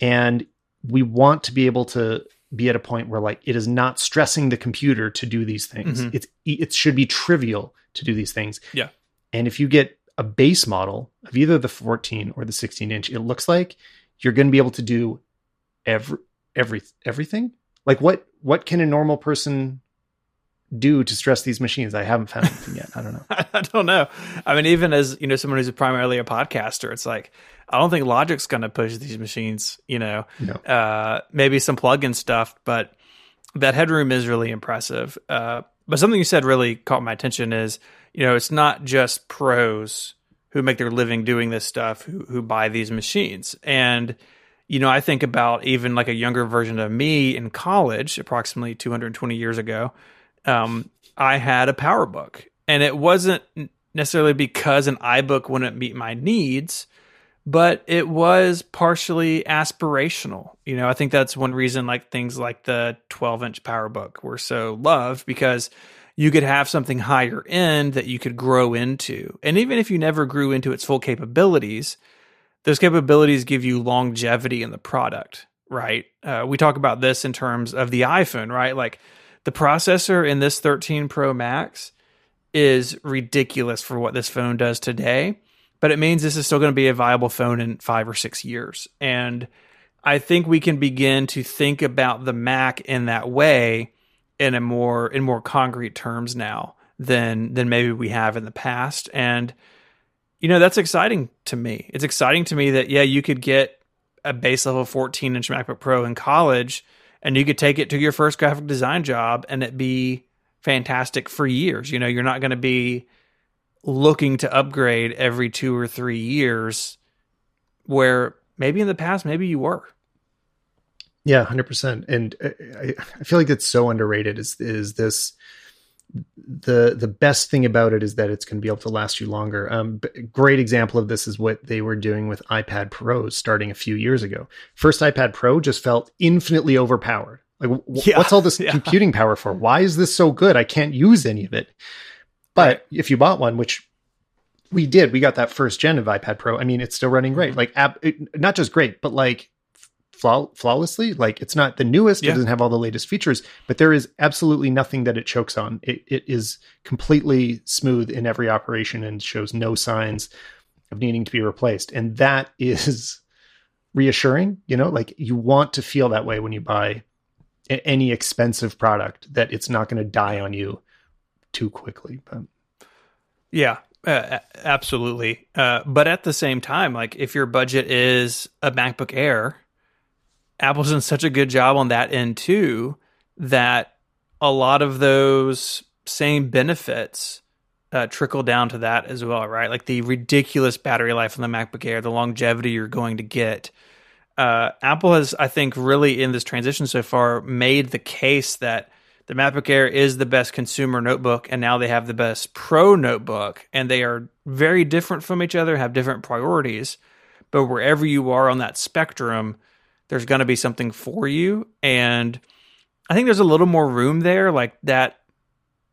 And we want to be able to be at a point where like it is not stressing the computer to do these things. Mm-hmm. It's it should be trivial to do these things. Yeah. And if you get a base model of either the 14 or the 16 inch, it looks like you're going to be able to do every every everything. Like what what can a normal person do to stress these machines? I haven't found anything yet. I don't know. *laughs* I don't know. I mean, even as you know, someone who's primarily a podcaster, it's like I don't think Logic's going to push these machines. You know, no. uh, maybe some plug-in stuff, but that headroom is really impressive. Uh, but something you said really caught my attention is, you know, it's not just pros who make their living doing this stuff who who buy these machines and you know, I think about even like a younger version of me in college, approximately 220 years ago, um, I had a PowerBook, and it wasn't necessarily because an iBook wouldn't meet my needs, but it was partially aspirational. You know, I think that's one reason like things like the 12 inch PowerBook were so loved because you could have something higher end that you could grow into. And even if you never grew into its full capabilities, those capabilities give you longevity in the product, right? Uh, we talk about this in terms of the iPhone, right? Like the processor in this 13 Pro Max is ridiculous for what this phone does today, but it means this is still going to be a viable phone in five or six years. And I think we can begin to think about the Mac in that way in a more in more concrete terms now than than maybe we have in the past. And you know, that's exciting to me. It's exciting to me that, yeah, you could get a base level 14 inch MacBook Pro in college and you could take it to your first graphic design job and it be fantastic for years. You know, you're not going to be looking to upgrade every two or three years where maybe in the past, maybe you were. Yeah, hundred percent. And uh, I, I feel like it's so underrated. Is is this the the best thing about it is that it's going to be able to last you longer. Um, great example of this is what they were doing with iPad Pros starting a few years ago. First iPad Pro just felt infinitely overpowered. Like, w- yeah, what's all this *laughs* yeah. computing power for? Why is this so good? I can't use any of it. But if you bought one, which we did, we got that first gen of iPad Pro. I mean, it's still running great. Mm-hmm. Like, ab- it, not just great, but like flaw- flawlessly. Like it's not the newest. Yeah. It doesn't have all the latest features, but there is absolutely nothing that it chokes on. It, it is completely smooth in every operation and shows no signs of needing to be replaced. And that *laughs* is reassuring. You know, like you want to feel that way when you buy a- any expensive product that it's not going to die on you too quickly. But yeah, uh, absolutely. Uh, but at the same time, like if your budget is a MacBook Air, Apple's done such a good job on that end too that a lot of those same benefits uh, trickle down to that as well, right? Like the ridiculous battery life on the MacBook Air, the longevity you're going to get. Uh, Apple has, I think, really in this transition so far made the case that the MacBook Air is the best consumer notebook, and now they have the best pro notebook, and they are very different from each other, have different priorities. But wherever you are on that spectrum, there's going to be something for you. And I think there's a little more room there, like that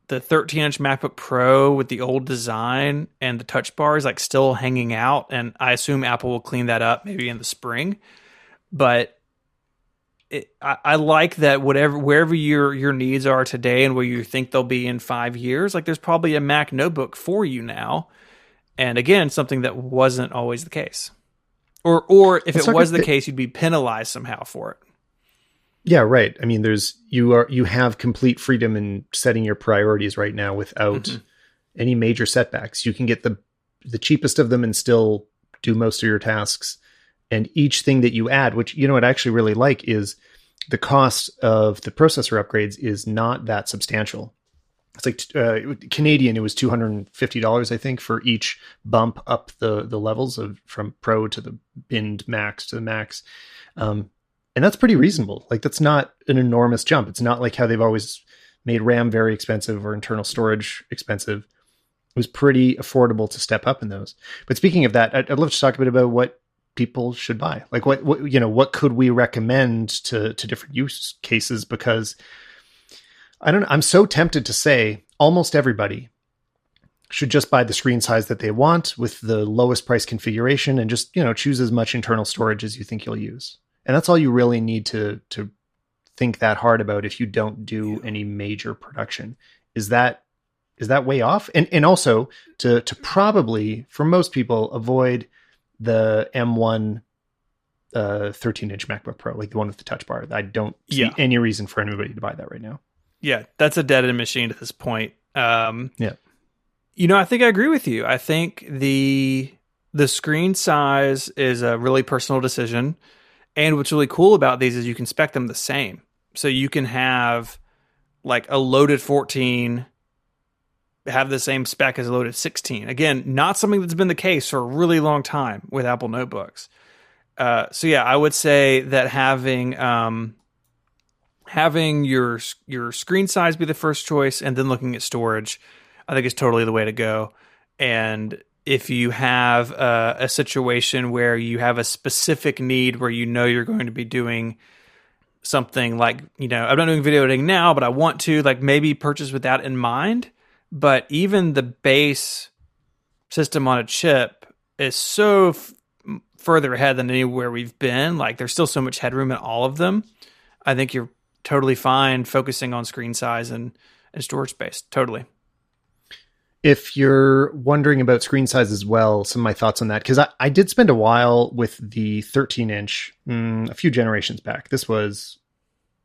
the 13 inch MacBook Pro with the old design and the touch bar is like still hanging out. And I assume Apple will clean that up maybe in the spring. But it, I, I, like that whatever wherever your your needs are today and where you think they'll be in five years, like there's probably a Mac notebook for you now. And again, something that wasn't always the case. Or or if it was the case, you'd be penalized somehow for it. Yeah, right. I mean, there's you are you have complete freedom in setting your priorities right now without mm-hmm. any major setbacks. You can get the the cheapest of them and still do most of your tasks. And each thing that you add, which you know what I actually really like is the cost of the processor upgrades is not that substantial it's like uh, Canadian. It was two hundred and fifty dollars, I think, for each bump up the the levels of from Pro to the binned Max to the Max, um, and that's pretty reasonable. Like that's not an enormous jump. It's not like how they've always made RAM very expensive or internal storage expensive. It was pretty affordable to step up in those. But speaking of that, I'd, I'd love to talk a bit about what people should buy. Like what, what you know, what could we recommend to to different use cases because I don't know. I'm so tempted to say almost everybody should just buy the screen size that they want with the lowest price configuration and just, you know, choose as much internal storage as you think you'll use. And that's all you really need to to think that hard about if you don't do any major production. Is that is that way off? And and also to to probably for most people avoid the M1 uh 13 inch MacBook Pro, like the one with the touch bar. I don't see yeah. any reason for anybody to buy that right now yeah, that's a dead end machine at this point. Um, yeah, you know, I think I agree with you. I think the the screen size is a really personal decision, and what's really cool about these is you can spec them the same. So you can have like a loaded 14 have the same spec as a loaded 16. Again, not something that's been the case for a really long time with Apple notebooks. Uh, so yeah, I would say that having um, having your your screen size be the first choice and then looking at storage i think is totally the way to go. And if you have a, a, situation where you have a specific need where you know you're going to be doing something like you know i'm not doing video editing now but i want to like maybe purchase with that in mind. But even the base system on a chip is so f- further ahead than anywhere we've been. Like there's still so much headroom in all of them. I think you're totally fine focusing on screen size and, and storage space. Totally. If you're wondering about screen size as well, some of my thoughts on that, because I, I did spend a while with the 13 inch mm, a few generations back. This was,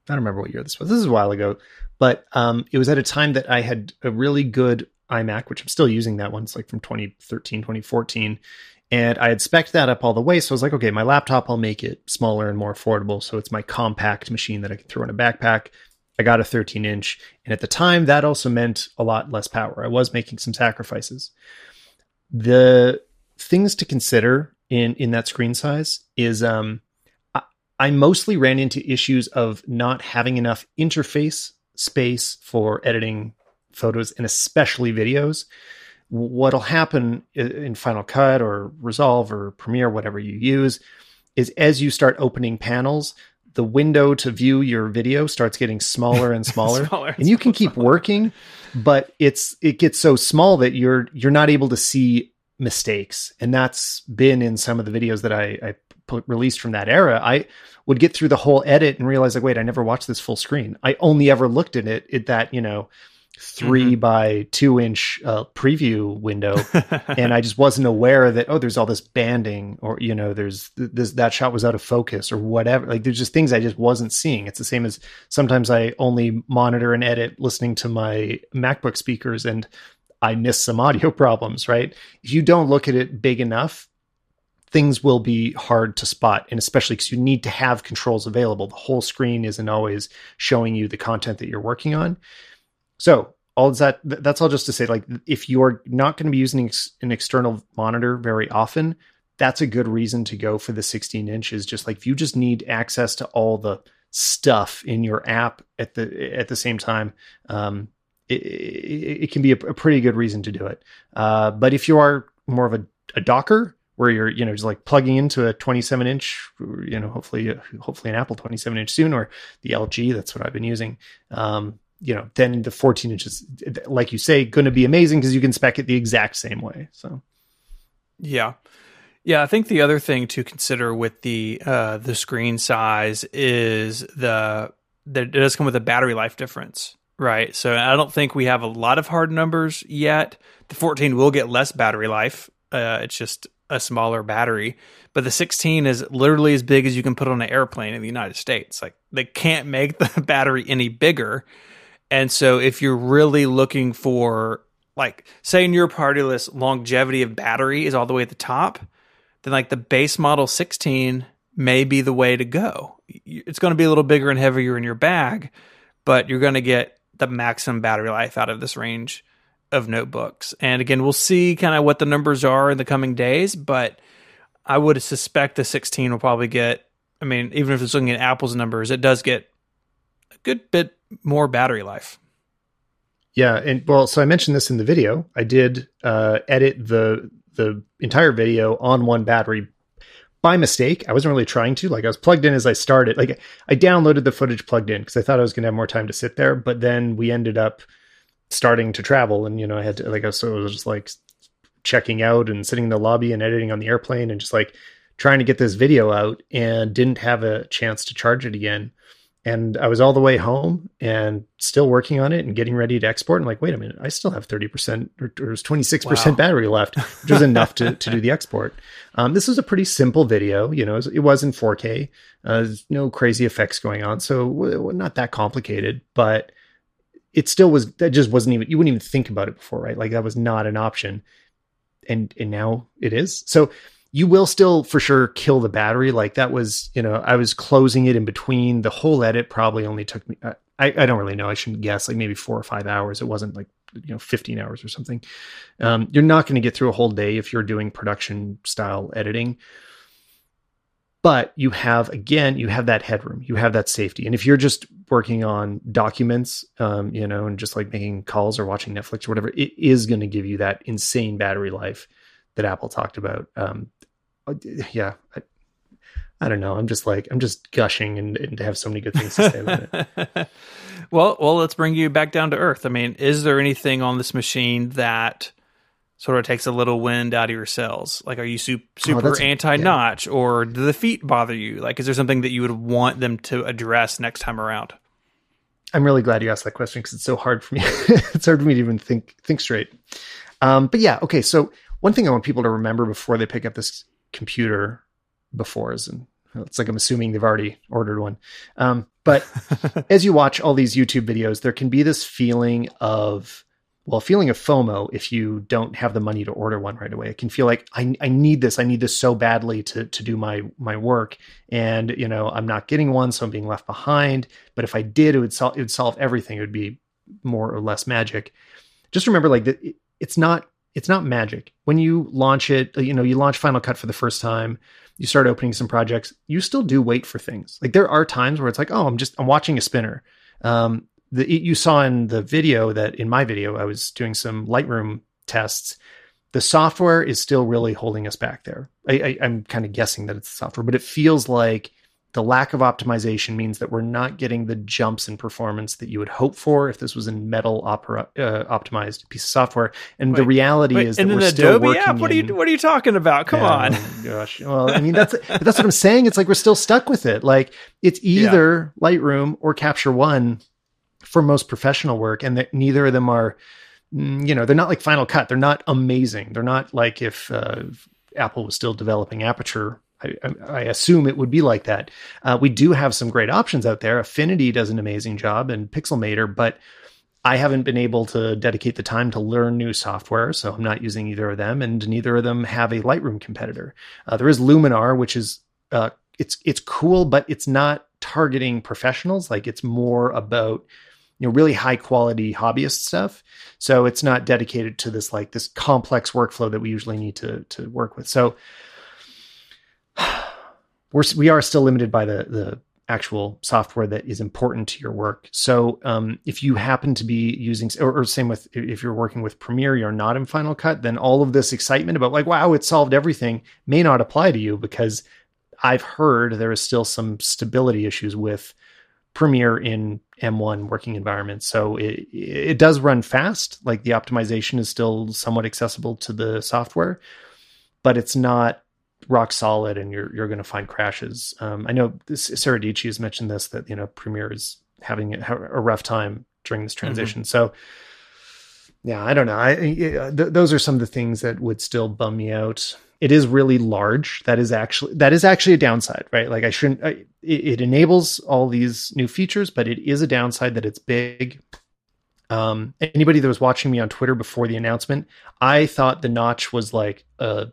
I don't remember what year this was. This is a while ago, but um, it was at a time that I had a really good iMac, which I'm still using that one. It's like from 2013, 2014. And I had spec that up all the way. So I was like, okay, my laptop, I'll make it smaller and more affordable. So it's my compact machine that I can throw in a backpack. I got a 13 inch. And at the time, that also meant a lot less power. I was making some sacrifices. The things to consider in, in that screen size is um, I, I mostly ran into issues of not having enough interface space for editing photos and especially videos what'll happen in Final Cut or Resolve or Premiere, whatever you use, is as you start opening panels, the window to view your video starts getting smaller and *laughs* smaller, smaller and you can keep smaller. working, but it's it gets so small that you're you're not able to see mistakes, and that's been in some of the videos that I, I put, released from that era. I would get through the whole edit and realize like, wait, I never watched this full screen. I only ever looked at it at that you know 3 mm-hmm. by two inch uh, preview window. *laughs* And i just wasn't aware that oh there's all this banding or you know there's this that shot was out of focus or whatever. Like there's just things i just wasn't seeing. It's the same as sometimes i only monitor and edit listening to my macbook speakers and i miss some audio *laughs* problems right? If you don't look at it big enough things will be hard to spot. And especially because you need to have controls available. The whole screen isn't always showing you the content that you're working on so all that that's all just to say like if you're not going to be using an external monitor very often, that's a good reason to go for the 16 inches. Just like if you just need access to all the stuff in your app at the at the same time, um, it, it, it, can be a, a, pretty good reason to do it. Uh, but if you are more of a, a docker where you're you know just like plugging into a 27 inch you know hopefully hopefully an apple 27 inch soon or the lg that's what i've been using um, you know, then the 14 inches, like you say, going to be amazing because you can spec it the exact same way. So, yeah, yeah. I think the other thing to consider with the uh, the screen size is the that it does come with a battery life difference, right? So I don't think we have a lot of hard numbers yet. The 14 will get less battery life. Uh, it's just a smaller battery, but the 16 is literally as big as you can put on an airplane in the United States. Like they can't make *laughs* the battery any bigger. And so if you're really looking for like say in your party list longevity of battery is all the way at the top, then like the base model 16 may be the way to go. It's going to be a little bigger and heavier in your bag, but you're going to get the maximum battery life out of this range of notebooks. And again, we'll see kind of what the numbers are in the coming days, but I would suspect the 16 will probably get I mean, even if it's looking at Apple's numbers, it does get a good bit more battery life. Yeah, and well, so I mentioned this in the video. I did uh, edit the the entire video on one battery by mistake. I wasn't really trying to. Like I was plugged in as I started. Like I downloaded the footage plugged in because I thought I was going to have more time to sit there. But then we ended up starting to travel, and you know I had to like I was, so I was just like checking out and sitting in the lobby and editing on the airplane and just like trying to get this video out and didn't have a chance to charge it again and I was all the way home and still working on it and getting ready to export. I'm like, wait a minute, I still have 30% or, or 26% wow. battery left, which was enough to, to do the export. Um, this was a pretty simple video, you know, it was in 4K, uh, no crazy effects going on. So not that complicated, but it still was, that just wasn't even, you wouldn't even think about it before, right? Like that was not an option. And, and now it is. So you will still for sure kill the battery. Like that was, you know, I was closing it in between. The whole edit probably only took me, I, I don't really know. I shouldn't guess, like maybe four or five hours. It wasn't like, you know, 15 hours or something. Um, you're not going to get through a whole day if you're doing production style editing. But you have, again, you have that headroom, you have that safety. And if you're just working on documents, um, you know, and just like making calls or watching Netflix or whatever, it is going to give you that insane battery life that Apple talked about. Um, uh, yeah, I, I, don't know. I'm just like I'm just gushing and, and have so many good things to say about it. *laughs* well, well, let's bring you back down to earth. I mean, is there anything on this machine that sort of takes a little wind out of your sails? Like, are you super, super oh, anti-notch, yeah. or do the feet bother you? Like, is there something that you would want them to address next time around? I'm really glad you asked that question because it's so hard for me. *laughs* it's hard for me to even think think straight. Um, but yeah, okay. So one thing I want people to remember before they pick up this computer before is, and it's like I'm assuming they've already ordered one. Um, but *laughs* as you watch all these YouTube videos, there can be this feeling of well, feeling of FOMO if you don't have the money to order one right away. It can feel like I, I need this. I need this so badly to to do my my work, and you know I'm not getting one, so I'm being left behind. But if I did, it would solve it would solve everything. It would be more or less magic. Just remember, like that, it's not it's not magic. When you launch it, you know, you launch Final Cut for the first time, you start opening some projects. You still do wait for things. Like there are times where it's like, oh, I'm just I'm watching a spinner. Um, the you saw in the video that in my video I was doing some Lightroom tests. The software is still really holding us back there. I, I, am kind of guessing that it's the software, but it feels like the lack of optimization means that we're not getting the jumps in performance that you would hope for if this was a metal opera, uh, optimized piece of software. And wait, the reality wait, is that we're Adobe still working. App? What are you What are you talking about? Come on. gosh. Well, I mean that's that's what I'm saying. It's like we're still stuck with it. Like it's either yeah. Lightroom or Capture One for most professional work, and that neither of them are, mm, you know, they're not like Final Cut. They're not amazing. They're not like if uh, Apple was still developing Aperture. I, I, assume it would be like that. Uh, we do have some great options out there. Affinity does an amazing job, and Pixelmator, but I haven't been able to dedicate the time to learn new software, so I'm not using either of them, and neither of them have a Lightroom competitor. Uh, there is Luminar, which is uh, it's it's cool, but it's not targeting professionals. Like it's more about you know really high quality hobbyist stuff so it's not dedicated to this like this complex workflow that we usually need to to work with so we're we are still limited by the the actual software that is important to your work so um, if you happen to be using or, or, same with if you're working with premiere you're not in final cut then all of this excitement about like wow it solved everything may not apply to you because i've heard there is still some stability issues with Premiere in M1 working environment. So it it does run fast. Like the optimization is still somewhat accessible to the software, but it's not rock solid, and you're you're going to find crashes. Um, I know this, Sarah Dietschy has mentioned this that you know Premiere is having a, a rough time during this transition. Mm-hmm. So yeah, I don't know. I th- those are some of the things that would still bum me out it is really large. That is actually that is actually a downside, right? Like I shouldn't. I, it, it, enables all these new features, but it is a downside that it's big. Um, anybody that was watching me on Twitter before the announcement, I thought the notch was like a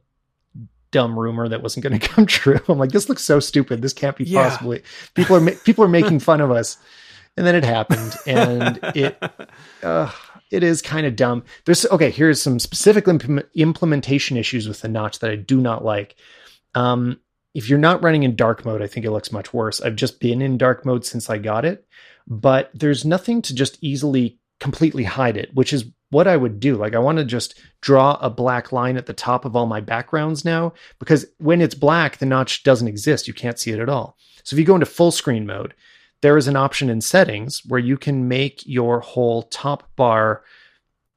dumb rumor that wasn't going *laughs* to come true. I'm like, this looks so stupid. This can't be yeah. possibly. People are people are making fun of us, and then it happened, and it. *laughs* Uh, it is kind of dumb. There's okay. Here's some specific imp- implementation issues with the notch that I do not like. Um, if you're not running in dark mode, I think it looks much worse. I've just been in dark mode since I got it, but there's nothing to just easily completely hide it, which is what I would do. Like I want to just draw a black line at the top of all my backgrounds now because when it's black, the notch doesn't exist. You can't see it at all. So if you go into full screen mode, there is an option in settings where you can make your whole top bar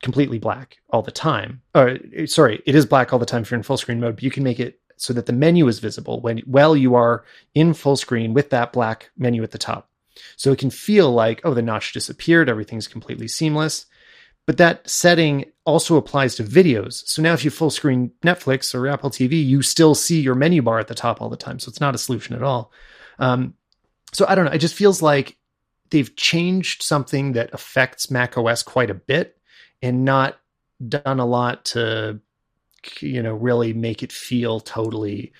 completely black all the time. Or eh, sorry, it is black all the time if you're in full screen mode, but you can make it so that the menu is visible when while you are in full screen with that black menu at the top. So it can feel like, oh, the notch disappeared, everything's completely seamless. But that setting also applies to videos. So now if you full screen Netflix or Apple TV, you still see your menu bar at the top all the time. So it's not a solution at all. Um, so I don't know. It just feels like they've changed something that affects Mac OS quite a bit and not done a lot to, you know, really make it feel totally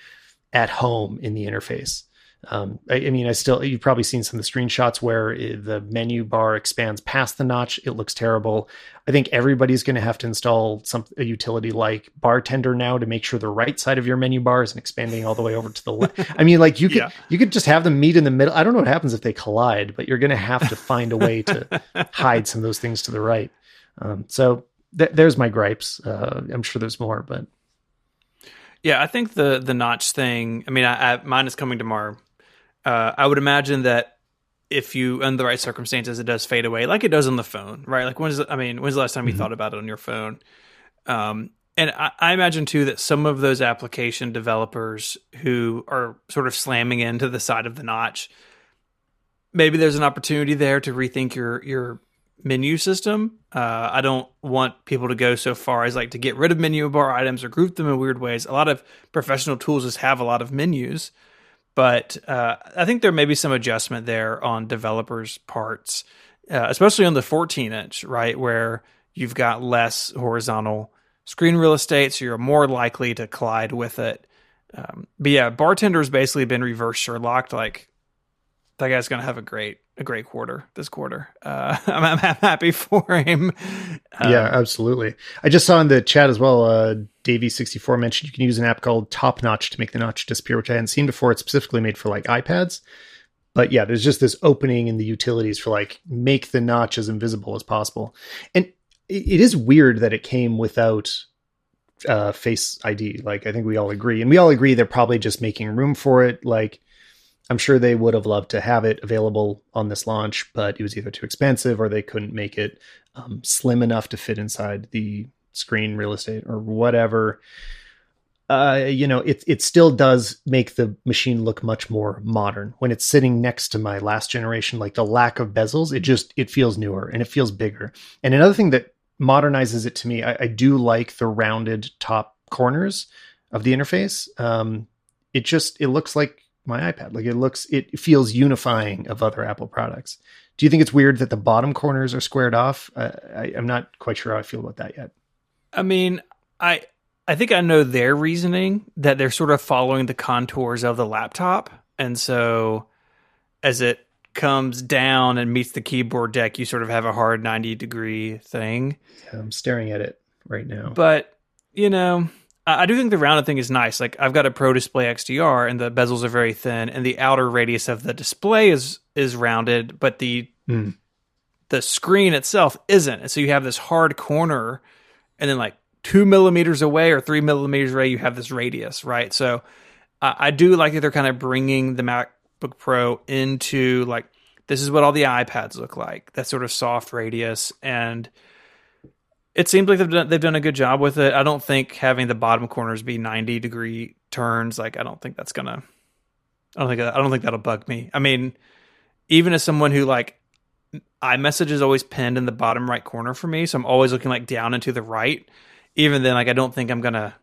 at home in the interface. Um, I, I, mean, I still, you've probably seen some of the screenshots where the menu bar expands past the notch. It looks terrible. I think everybody's going to have to install some a utility like Bartender now to make sure the right side of your menu bar isn't expanding all the way over to the left. I mean, like you could, *laughs* yeah. you could just have them meet in the middle. I don't know what happens if they collide, but you're going to have to find a way to *laughs* hide some of those things to the right. Um, so th- there's my gripes. Uh, I'm sure there's more, but yeah, I think the the notch thing. I mean, I, I mine is coming tomorrow uh, I would imagine that if you under the right circumstances, it does fade away, like it does on the phone, right? Like when's I mean, when's the last time you mm-hmm. thought about it on your phone? Um, and I, I, imagine too that some of those application developers who are sort of slamming into the side of the notch, maybe there's an opportunity there to rethink your your menu system. Uh, I don't want people to go so far as like to get rid of menu bar items or group them in weird ways. A lot of professional tools just have a lot of menus. But uh, I think there may be some adjustment there on developers' parts, uh, especially on the 14 inch, right? Where you've got less horizontal screen real estate, so you're more likely to collide with it. Um, but yeah, bartender's basically been reverse Sherlocked. Like that guy's gonna have a great a great quarter this quarter. Uh, *laughs* I'm, I'm, happy for him. Um, yeah, absolutely. I just saw in the chat as well. Uh, Davey64 mentioned you can use an app called Top Notch to make the notch disappear, which I hadn't seen before. It's specifically made for like iPads. But yeah, there's just this opening in the utilities for like make the notch as invisible as possible. And it is weird that it came without uh, Face ID. Like I think we all agree, and we all agree they're probably just making room for it. Like I'm sure they would have loved to have it available on this launch, but it was either too expensive or they couldn't make it um, slim enough to fit inside the screen real estate or whatever. Uh, you know, it it still does make the machine look much more modern when it's sitting next to my last generation. Like the lack of bezels, it just it feels newer and it feels bigger. And another thing that modernizes it to me, I, I do like the rounded top corners of the interface. Um, it just it looks like my iPad. Like it looks, it feels unifying of other Apple products. Do you think it's weird that the bottom corners are squared off? Uh, I, I'm not quite sure how I feel about that yet. I mean, I I think I know their reasoning that they're sort of following the contours of the laptop, and so as it comes down and meets the keyboard deck, you sort of have a hard 90 degree thing. Yeah, I'm staring at it right now. But you know, I do think the rounded thing is nice. Like I've got a Pro Display XDR, and the bezels are very thin, and the outer radius of the display is is rounded, but the mm. the screen itself isn't. And so you have this hard corner, and then like two millimeters away or three millimeters away, you have this radius, right? So uh, I do like that they're kind of bringing the MacBook Pro into like this is what all the iPads look like. That sort of soft radius and it seems like they've done they've done a good job with it. I don't think having the bottom corners be 90 degree turns like I don't think that's gonna I don't think I don't think that'll bug me. I mean, even as someone who like iMessage is always pinned in the bottom right corner for me, so I'm always looking like down and to the right. Even then, like I don't think I'm gonna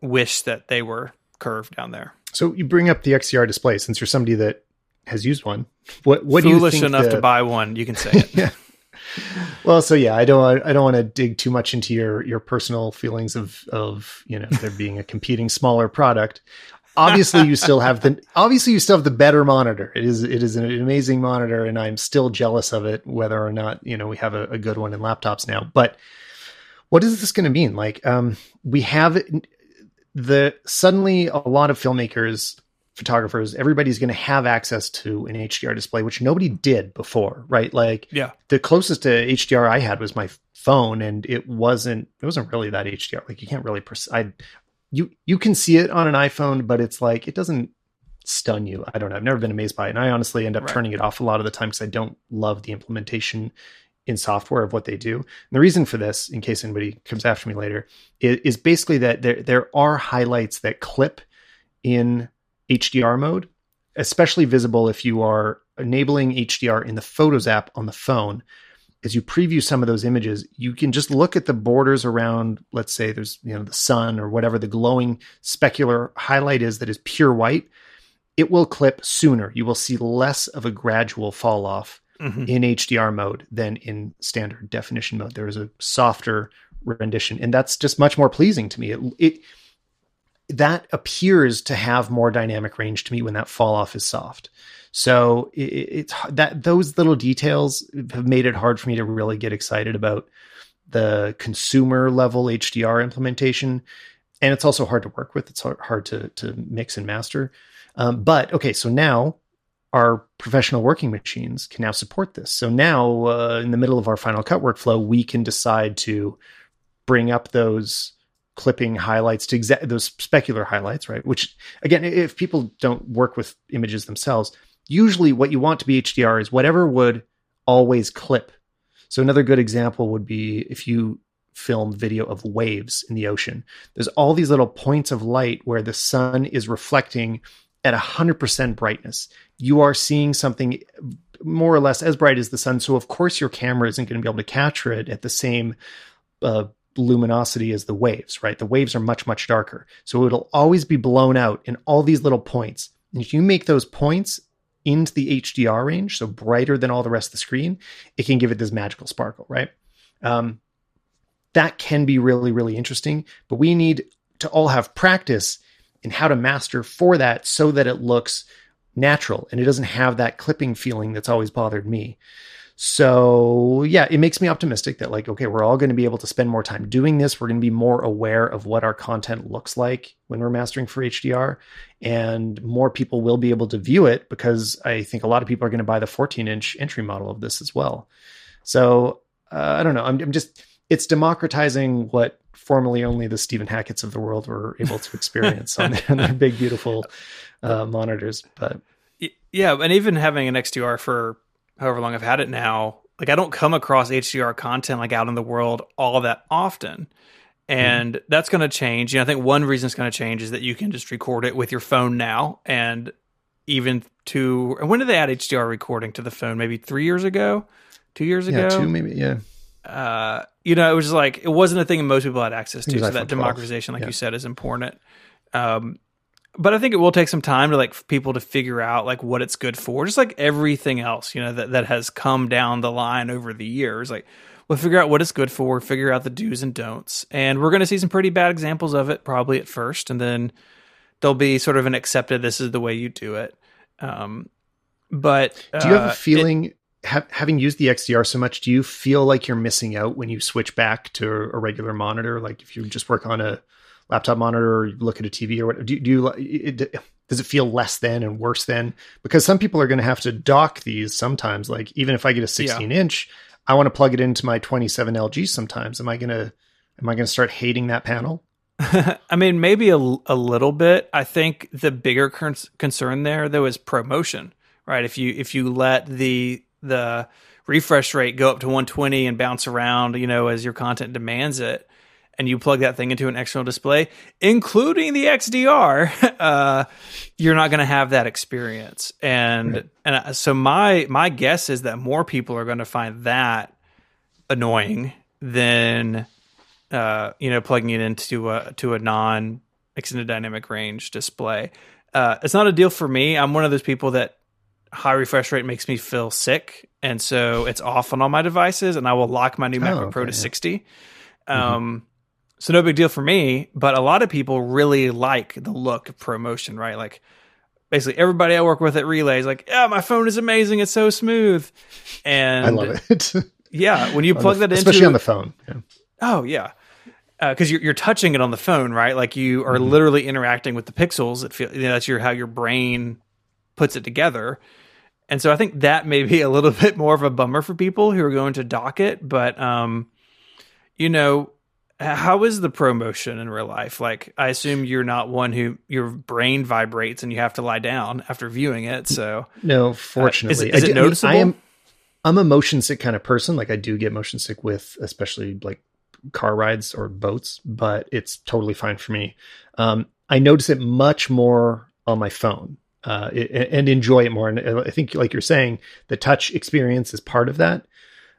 wish that they were curved down there. So you bring up the XDR display since you're somebody that has used one. What what foolish do you think enough the... to buy one? You can say it. *laughs* yeah well, so yeah, I don't I don't want to dig too much into your your personal feelings of of you know there being a competing smaller product. Obviously, you still have the obviously you still have the better monitor. It is it is an amazing monitor, and I'm still jealous of it. Whether or not you know we have a, a good one in laptops now, but what is this going to mean? Like, um, we have the suddenly a lot of filmmakers photographers, everybody's going to have access to an HDR display, which nobody did before, right? Like, yeah, the closest to HDR I had was my phone, and it wasn't it wasn't really that HDR. Like, you can't really pers- I you you can see it on an iPhone, but it's like it doesn't stun you. I don't know. I've never been amazed by it, and I honestly end up right. turning it off a lot of the time because I don't love the implementation in software of what they do. And the reason for this, in case anybody comes after me later, is, is basically that there there are highlights that clip in HDR mode, especially visible if you are enabling HDR in the Photos app on the phone. As you preview some of those images, you can just look at the borders around, let's say there's, you know, the sun or whatever the glowing specular highlight is that is pure white. It will clip sooner. You will see less of a gradual fall off mm-hmm. in HDR mode than in standard definition mode. There is a softer rendition, and that's just much more pleasing to me. It, it that appears to have more dynamic range to me when that fall off is soft. So it, it's that those little details have made it hard for me to really get excited about the consumer level HDR implementation, and it's also hard to work with. It's hard, hard to to mix and master. Um, but okay, so now our professional working machines can now support this. So now, uh, in the middle of our Final Cut workflow, we can decide to bring up those clipping highlights to exa- those specular highlights, right? Which again, if people don't work with images themselves, usually what you want to be HDR is whatever would always clip. So another good example would be if you film video of waves in the ocean. There's all these little points of light where the sun is reflecting at 100% brightness. You are seeing something more or less as bright as the sun. So of course your camera isn't going to be able to capture it at the same uh, luminosity as the waves, right? The waves are much, much darker. So it'll always be blown out in all these little points. And if you make those points into the HDR range, so brighter than all the rest of the screen, it can give it this magical sparkle, right? Um, that can be really, really interesting. But we need to all have practice in how to master for that so that it looks natural and it doesn't have that clipping feeling that's always bothered me. So, yeah, it makes me optimistic that, like, okay, we're all going to be able to spend more time doing this. We're going to be more aware of what our content looks like when we're mastering for HDR, and more people will be able to view it because I think a lot of people are going to buy the 14 inch entry model of this as well. So, uh, I don't know. I'm, I'm just, it's democratizing what formerly only the Stephen Hackett's of the world were able to experience on, their, on, their, big, beautiful uh, monitors. But yeah, and even having an XDR for however long I've had it now, like I don't come across HDR content like out in the world all that often. And mm-hmm. that's going to change. You know, I think one reason it's going to change is that you can just record it with your phone now. And even to, when did they add HDR recording to the phone? Maybe three years ago, two years yeah, ago? two, maybe, yeah. Uh, you know, it was like, it wasn't a thing most people had access to. So that democratization, like yeah. you said, is important. Um, but I think it will take some time to like people to figure out like what it's good for, just like everything else, you know, that, that has come down the line over the years. Like we'll figure out what it's good for, figure out the do's and don'ts. And we're going to see some pretty bad examples of it probably at first. And then there'll be sort of an accepted, this is the way you do it. Um, but do you have a uh, feeling it, ha- having used the XDR so much, do you feel like you're missing out when you switch back to a regular monitor? Like if you just work on a, laptop monitor or look at a TV or what do, do you it, does it feel less than and worse than? Because some people are going to have to dock these sometimes like even if I get a 16 yeah. inch I want to plug it into my 27 LG sometimes. Am I going to am I going to start hating that panel? *laughs* I mean maybe a, a little bit. I think the bigger con- concern there though is ProMotion right? If you if you let the the refresh rate go up to 120 and bounce around you know as your content demands it and you plug that thing into an external display, including the XDR, *laughs* uh, you're not going to have that experience. And right. and uh, so my my guess is that more people are going to find that annoying than uh, you know plugging it into a to a non extended dynamic range display. Uh, it's not a deal for me. I'm one of those people that high refresh rate makes me feel sick, and so it's off on all my devices, and I will lock my new oh, MacBook okay, Pro to yeah. 60. Mm-hmm. So no big deal for me, but a lot of people really like the look of ProMotion, right? Like basically everybody I work with at Relay is like, yeah, my phone is amazing. It's so smooth. And I love it. *laughs* yeah. When you plug the, that especially into, on the phone. Yeah. Oh yeah. Uh, cause you're, you're touching it on the phone, right? Like you are mm-hmm. literally interacting with the pixels. It feel, you know, that's your, how your brain puts it together. And so I think that may be a little *laughs* bit more of a bummer for people who are going to dock it, but, um, you know, how is the ProMotion in real life? Like, I assume you're not one who your brain vibrates and you have to lie down after viewing it. So, no, fortunately, uh, is, is it noticeable? I, am, I'm a motion sick kind of person. Like, I do get motion sick with, especially like car rides or boats, but it's totally fine for me. Um, I notice it much more on my phone. Uh, it, and enjoy it more. And I think, like you're saying, the touch experience is part of that.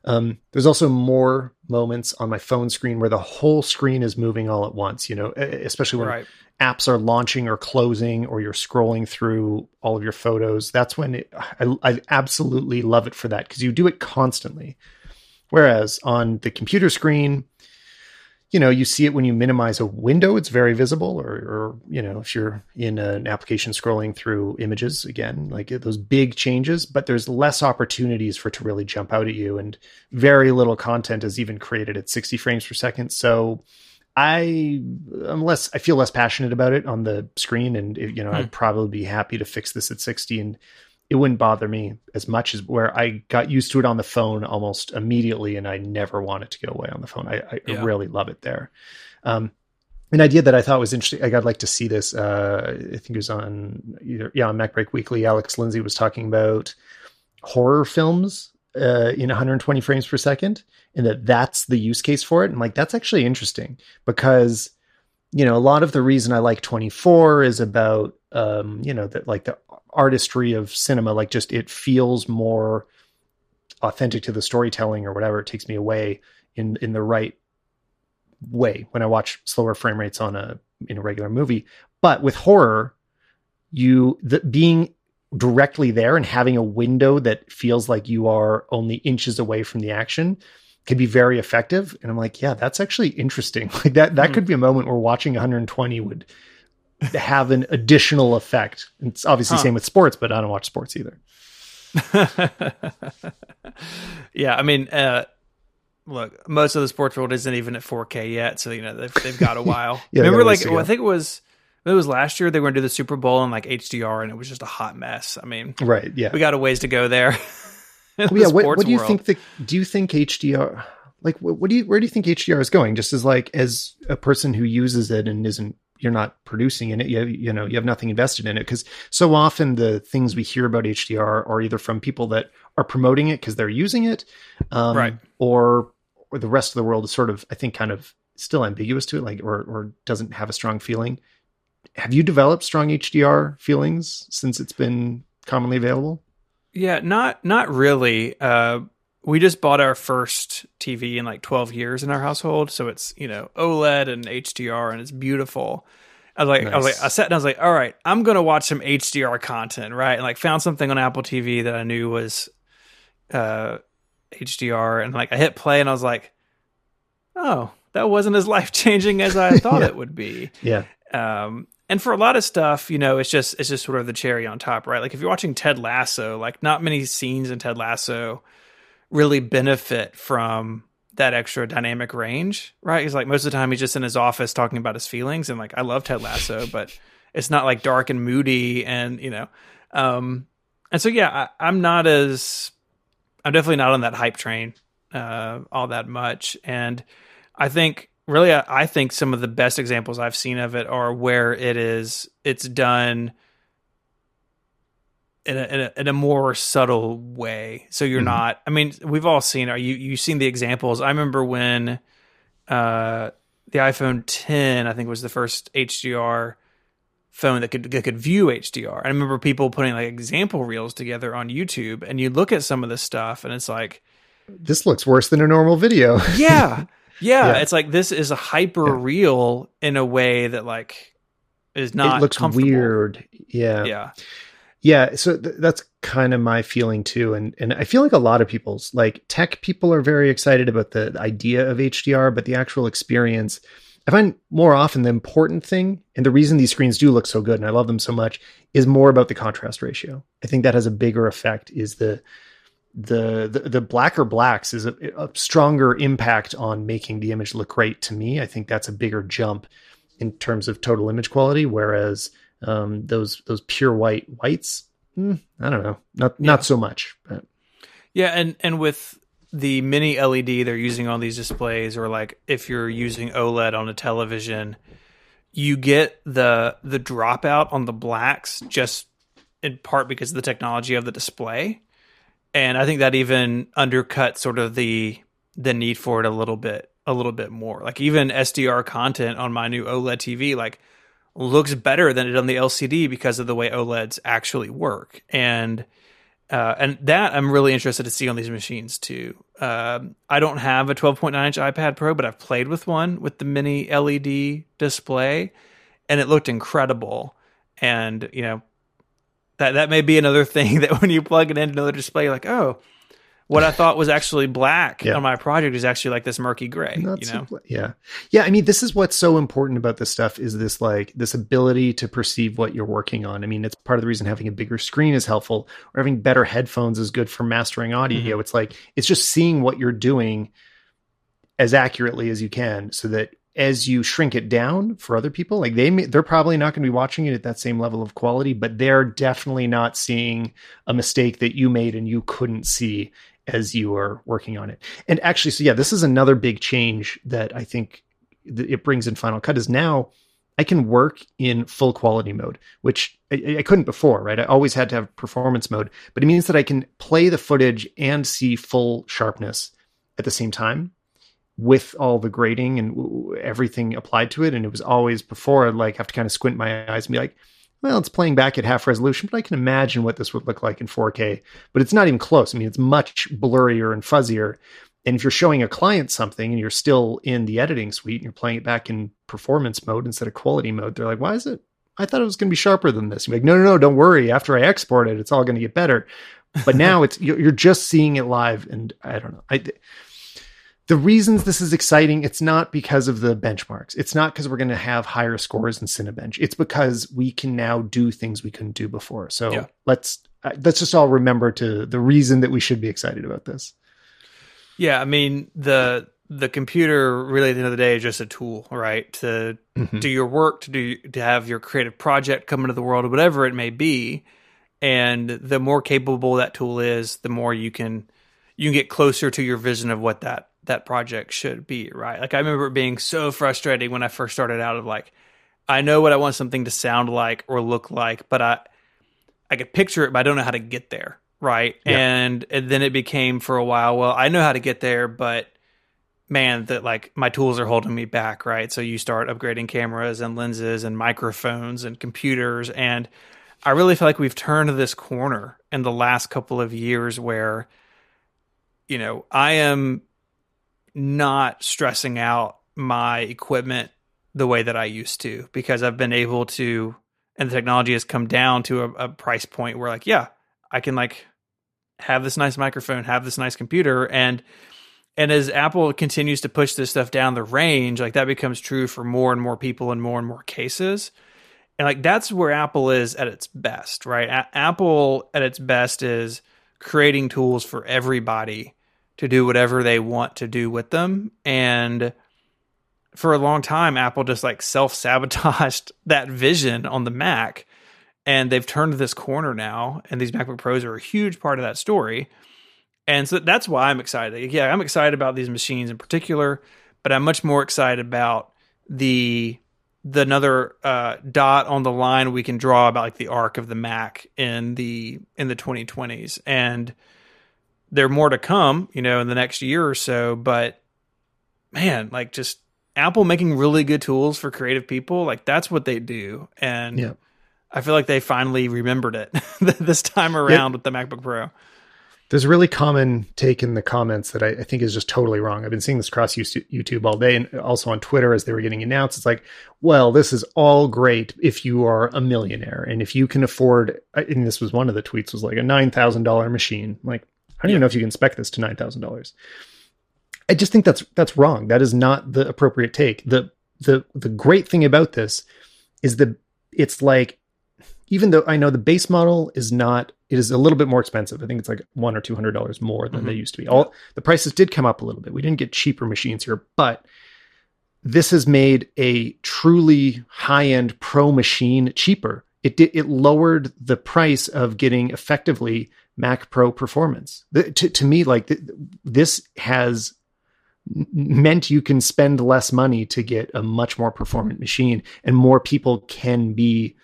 Um, there's also more moments on my phone screen where the whole screen is moving all at once, you know, especially when right. apps are launching or closing or you're scrolling through all of your photos. That's when it, I, I absolutely love it for that because you do it constantly. Whereas on the computer screen, you know, you see it when you minimize a window, it's very visible, or, or, you know, if you're in an application scrolling through images again, like those big changes, but there's less opportunities for it to really jump out at you, and very little content is even created at 60 frames per second. So I, unless I feel less passionate about it on the screen, and you know, hmm. I'd probably be happy to fix this at 60 and it wouldn't bother me as much as where I got used to it on the phone almost immediately, and I never want it to go away on the phone. I, I yeah. really love it there. Um, an idea that I thought was interesting. I'd like to see this. Uh, I think it was on either yeah on MacBreak Weekly. Alex Lindsay was talking about horror films uh, in 120 frames per second, and that that's the use case for it. And like that's actually interesting because you know a lot of the reason I like 24 is about um, you know that like the artistry of cinema like just it feels more authentic to the storytelling or whatever it takes me away in in the right way when i watch slower frame rates on a in a regular movie but with horror you the being directly there and having a window that feels like you are only inches away from the action can be very effective. And I'm like, yeah, that's actually interesting. *laughs* Like that that mm. could be a moment where watching 120 would have an additional effect. It's obviously huh. same with sports, but I don't watch sports either. *laughs* yeah, I mean, uh, look, most of the sports world isn't even at 4K yet, so you know they've they've got a *laughs* while. yeah, Remember, like I think it was it was last year they were going to do the Super Bowl in like HDR, and it was just a hot mess. I mean, right? Yeah, we got a ways to go there. *laughs* well, yeah, what, what, do you world. think? The, do you think HDR? Like, what, what do you? Where do you think HDR is going? Just as like as a person who uses it and isn't you're not producing in it. You have, you know you have nothing invested in it because so often the things we hear about HDR are either from people that are promoting it because they're using it, um, right, or or the rest of the world is sort of I think kind of still ambiguous to it, like or or doesn't have a strong feeling. Have you developed strong HDR feelings since it's been commonly available? Yeah, not not really. Uh, we just bought our first TV in like 12 years in our household, so it's you know OLED and HDR, and it's beautiful. I was like, nice. I was like, I sat and I was like, all right, I'm gonna watch some HDR content, right? And like found something on Apple TV that I knew was uh, HDR, and like I hit play, and I was like, oh, that wasn't as *laughs* life changing as I *laughs* thought yeah. it would be. Yeah. Um, and for a lot of stuff, you know, it's just it's just sort of the cherry on top, right? Like if you're watching Ted Lasso, like not many scenes in Ted Lasso really benefit from that extra dynamic range, right? He's like most of the time he's just in his office talking about his feelings, and like I love Ted Lasso, *laughs* but it's not like dark and moody, and you know, um, and so yeah, I, am not as I'm definitely not on that hype train uh, all that much, and I think really I, I think some of the best examples I've seen of it are where it is it's done in a, in a, in a more subtle way. So you're mm-hmm. not. I mean, we've all seen. Are you you've seen the examples? I remember when uh, the iPhone 10, I think, was the first HDR phone that could that could view HDR. I remember people putting like example reels together on YouTube, and you look at some of this stuff, and it's like, this looks worse than a normal video. *laughs* yeah, yeah, yeah. It's like this is a hyper yeah. real in a way that like is not. It looks weird. Yeah, yeah. Yeah, so th- that's kind of my feeling too, and and I feel like a lot of people's like tech people are very excited about the, idea of HDR, but the actual experience, I find more often the important thing, and the reason these screens do look so good, and I love them so much, is more about the contrast ratio. I think that has a bigger effect. Is the the the, the blacker blacks is a, a stronger impact on making the image look great to me. I think that's a bigger jump in terms of total image quality, whereas um, those those pure white whites, mm, I don't know, not yeah. not so much. But. Yeah, and and with the mini LED they're using on these displays, or like if you're using OLED on a television, you get the the dropout on the blacks just in part because of the technology of the display, and I think that even undercuts sort of the the need for it a little bit a little bit more. Like even SDR content on my new OLED TV, like looks better than it on the LCD because of the way OLEDs actually work. And uh, and that I'm really interested to see on these machines too. Um, I don't have a 12.9 inch iPad Pro, but I've played with one with the mini LED display, and it looked incredible. And you know, that that may be another *laughs* thing that when you plug it into another display, like, oh, what I thought was actually black yeah. on my project is actually like this murky gray. Not you know? So, yeah, yeah. I mean, this is what's so important about this stuff is this like this ability to perceive what you're working on. I mean, it's part of the reason having a bigger screen is helpful, or having better headphones is good for mastering audio. Mm-hmm. It's like it's just seeing what you're doing as accurately as you can, so that as you shrink it down for other people, like they may, they're probably not going to be watching it at that same level of quality, but they're definitely not seeing a mistake that you made and you couldn't see as you are working on it. And actually, so yeah, this is another big change that I think it brings in Final Cut is now I can work in full quality mode, which I, I, couldn't before, right? I always had to have performance mode, but it means that I can play the footage and see full sharpness at the same time with all the grading and everything applied to it. And it was always before I'd like have to kind of squint my eyes and be like, well, it's playing back at half resolution, but I can imagine what this would look like in 4K. But it's not even close. I mean, it's much blurrier and fuzzier. And if you're showing a client something and you're still in the editing suite and you're playing it back in performance mode instead of quality mode, they're like, why is it? I thought it was going to be sharper than this. You're like, no, no, no, don't worry. After I export it, it's all going to get better. But *laughs* now it's you're just seeing it live, and I don't know. I the reasons this is exciting, it's not because of the benchmarks. It's not because we're going to have higher scores in Cinebench. It's because we can now do things we couldn't do before. So Yeah. let's uh, let's just all remember to the reason that we should be excited about this. Yeah, I mean the the computer really at the end of the day is just a tool, right? To Mhm. do your work, to do to have your creative project come into the world, whatever it may be. And the more capable that tool is, the more you can you can get closer to your vision of what that that project should be, right? Like I remember it being so frustrating when I first started out of like I know what I want something to sound like or look like, but I I could picture it, but I don't know how to get there, right? Yeah. And, and then it became for a while, well, I know how to get there, but man, that like my tools are holding me back, right? So you start upgrading cameras and lenses and microphones and computers, and I really feel like we've turned this corner in the last couple of years where, you know, I am not stressing out my equipment the way that I used to because I've been able to, and the technology has come down to a, a price point where, like, yeah, I can like have this nice microphone, have this nice computer, and and as Apple continues to push this stuff down the range, like that becomes true for more and more people in more and more cases. And like that's where Apple is at its best, right? A- Apple at its best is creating tools for everybody to do whatever they want to do with them. And for a long time, Apple just like self sabotaged *laughs* that vision on the Mac. And they've turned this corner now, and these MacBook Pros are a huge part of that story. And so that's why I'm excited. Yeah, I'm excited about these machines in particular, but I'm much more excited about the the another uh, dot on the line we can draw about like the arc of the Mac in the in the 2020s, and there are more to come, you know, in the next year or so. But man, like just Apple making really good tools for creative people, like that's what they do, and Yeah. I feel like they finally remembered it *laughs* this time around with the MacBook Pro. There's a really common take in the comments that I, I think is just totally wrong. I've been seeing this across Youtube YouTube all day and also on Twitter as they were getting announced. It's like, well, this is all great if you are a millionaire and if you can afford. And this was one of the tweets was like a nine thousand dollar machine. Like, I don't even know if you can spec this to nine thousand dollars. I just think that's that's wrong. That is not the appropriate take. the the The great thing about this is that it's like even though I know the base model is not, it is a little bit more expensive. I think it's like one or two hundred dollars more than they Mhm. used to be. All the prices did come up a little bit. We didn't get cheaper machines here, but this has made a truly high end pro machine cheaper. It did, it lowered the price of getting effectively Mac Pro performance. The, to, to me, like th- this has meant you can spend less money to get a much more performant machine and more people can be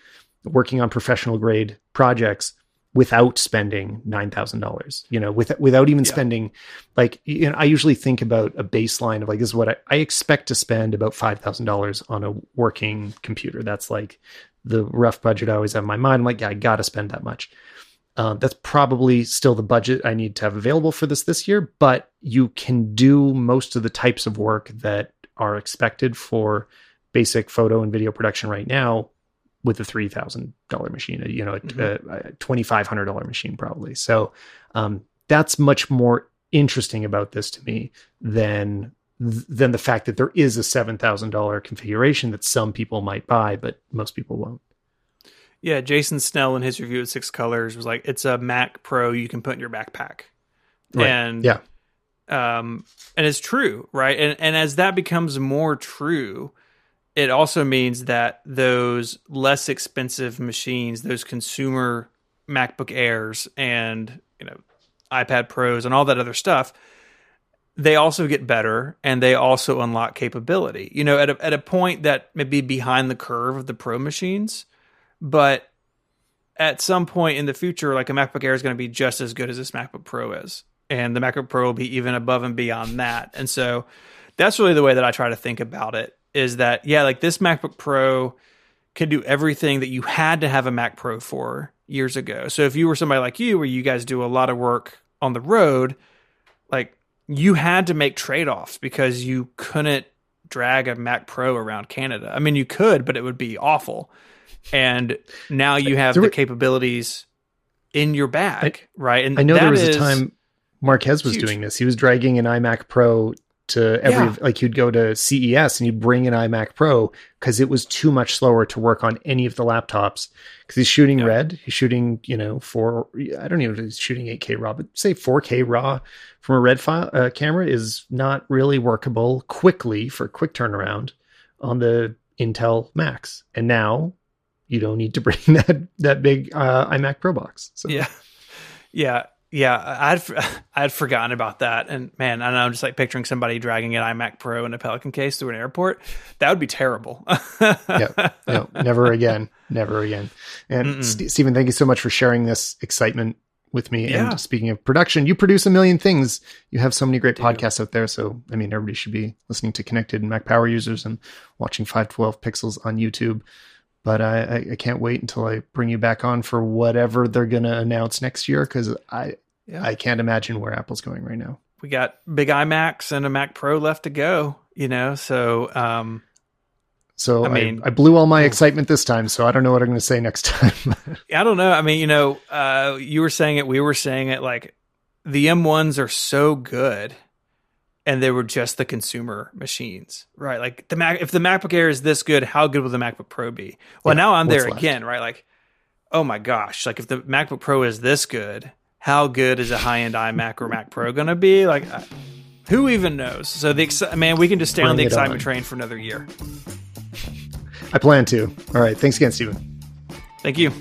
working on professional grade projects without spending $9,000, you know, with, without even Yeah. spending like, you know, I usually think about a baseline of like, this is what I, I expect to spend about $5,000 on a working computer. That's like the rough budget I always have in my mind. I'm like, yeah, I got to spend that much. Um, that's probably still the budget I need to have available for this this year, but you can do most of the types of work that are expected for basic photo and video production right now with a three thousand dollar machine, you know, a, Mhm. a twenty five hundred dollar machine probably. So um, that's much more interesting about this to me than than the fact that there is a seven thousand dollar configuration that some people might buy, but most people won't. Yeah, Jason Snell in his review of Six Colors was like, "It's a Mac Pro you can put in your backpack," Right. and Yeah. um, and it's true, right? And and as that becomes more true, it also means that those less expensive machines, those consumer MacBook Airs and you know iPad Pros and all that other stuff, they also get better and they also unlock capability. You know, at a at a point that may be behind the curve of the Pro machines, but at some point in the future, like a MacBook Air is going to be just as good as this MacBook Pro is, and the MacBook Pro will be even above and beyond that. And so, that's really the way that I try to think about it. Is that yeah, like this MacBook Pro can do everything that you had to have a Mac Pro for years ago. So if you were somebody like you, where you guys do a lot of work on the road, like you had to make trade offs because you couldn't drag a Mac Pro around Canada. I mean, you could, but it would be awful. And now you have There the were- capabilities in your bag, right? And I know there was a time Marques was huge. doing this. He was dragging an iMac Pro to every Yeah. like you'd go to CES and you'd bring an iMac Pro because it was too much slower to work on any of the laptops because he's shooting Yeah. red, he's shooting you know for I don't even know if he's shooting 8K raw, but say 4K raw from a red file uh, camera is not really workable quickly for quick turnaround on the Intel Macs, and now you don't need to *laughs* bring that that big uh, iMac Pro box. So Yeah, yeah, yeah. I'd *laughs* I'd forgotten about that, and man, I know I'm just like picturing somebody dragging an iMac Pro in a Pelican case through an airport. That would be terrible. *laughs* yeah, no, never again, never again. And St- Stephen, thank you so much for sharing this excitement with me. Yeah. And speaking of production, you produce a million things. You have so many great podcasts out there. So, I mean, everybody should be listening to Connected and Mac Power users and watching 512 Pixels on YouTube. But I, I, I can't wait until I bring you back on for whatever they're going to announce next year because I, Yeah. I can't imagine where Apple's going right now. we got big iMacs and a Mac Pro left to go. You know, so um, So I I, mean- I, blew all my excitement this time. So I don't know what I'm going to say next *laughs* time. I don't know. I mean, you know, uh, you were saying it, we were saying it. Like the M1s are so good, and they were just the consumer machines, right? Like the Mac, if the MacBook Air is this good, how good will the MacBook Pro be? Well, Yeah, now I'm there left? again, right? Like, oh my gosh, like if the MacBook Pro is this good, how good is a high end iMac or Mac Pro going to be? Like, I- who even knows? So the exci- man, we can just stay on the excitement on. train for another year. I plan to. All right. Thanks again, Stephen. Thank you.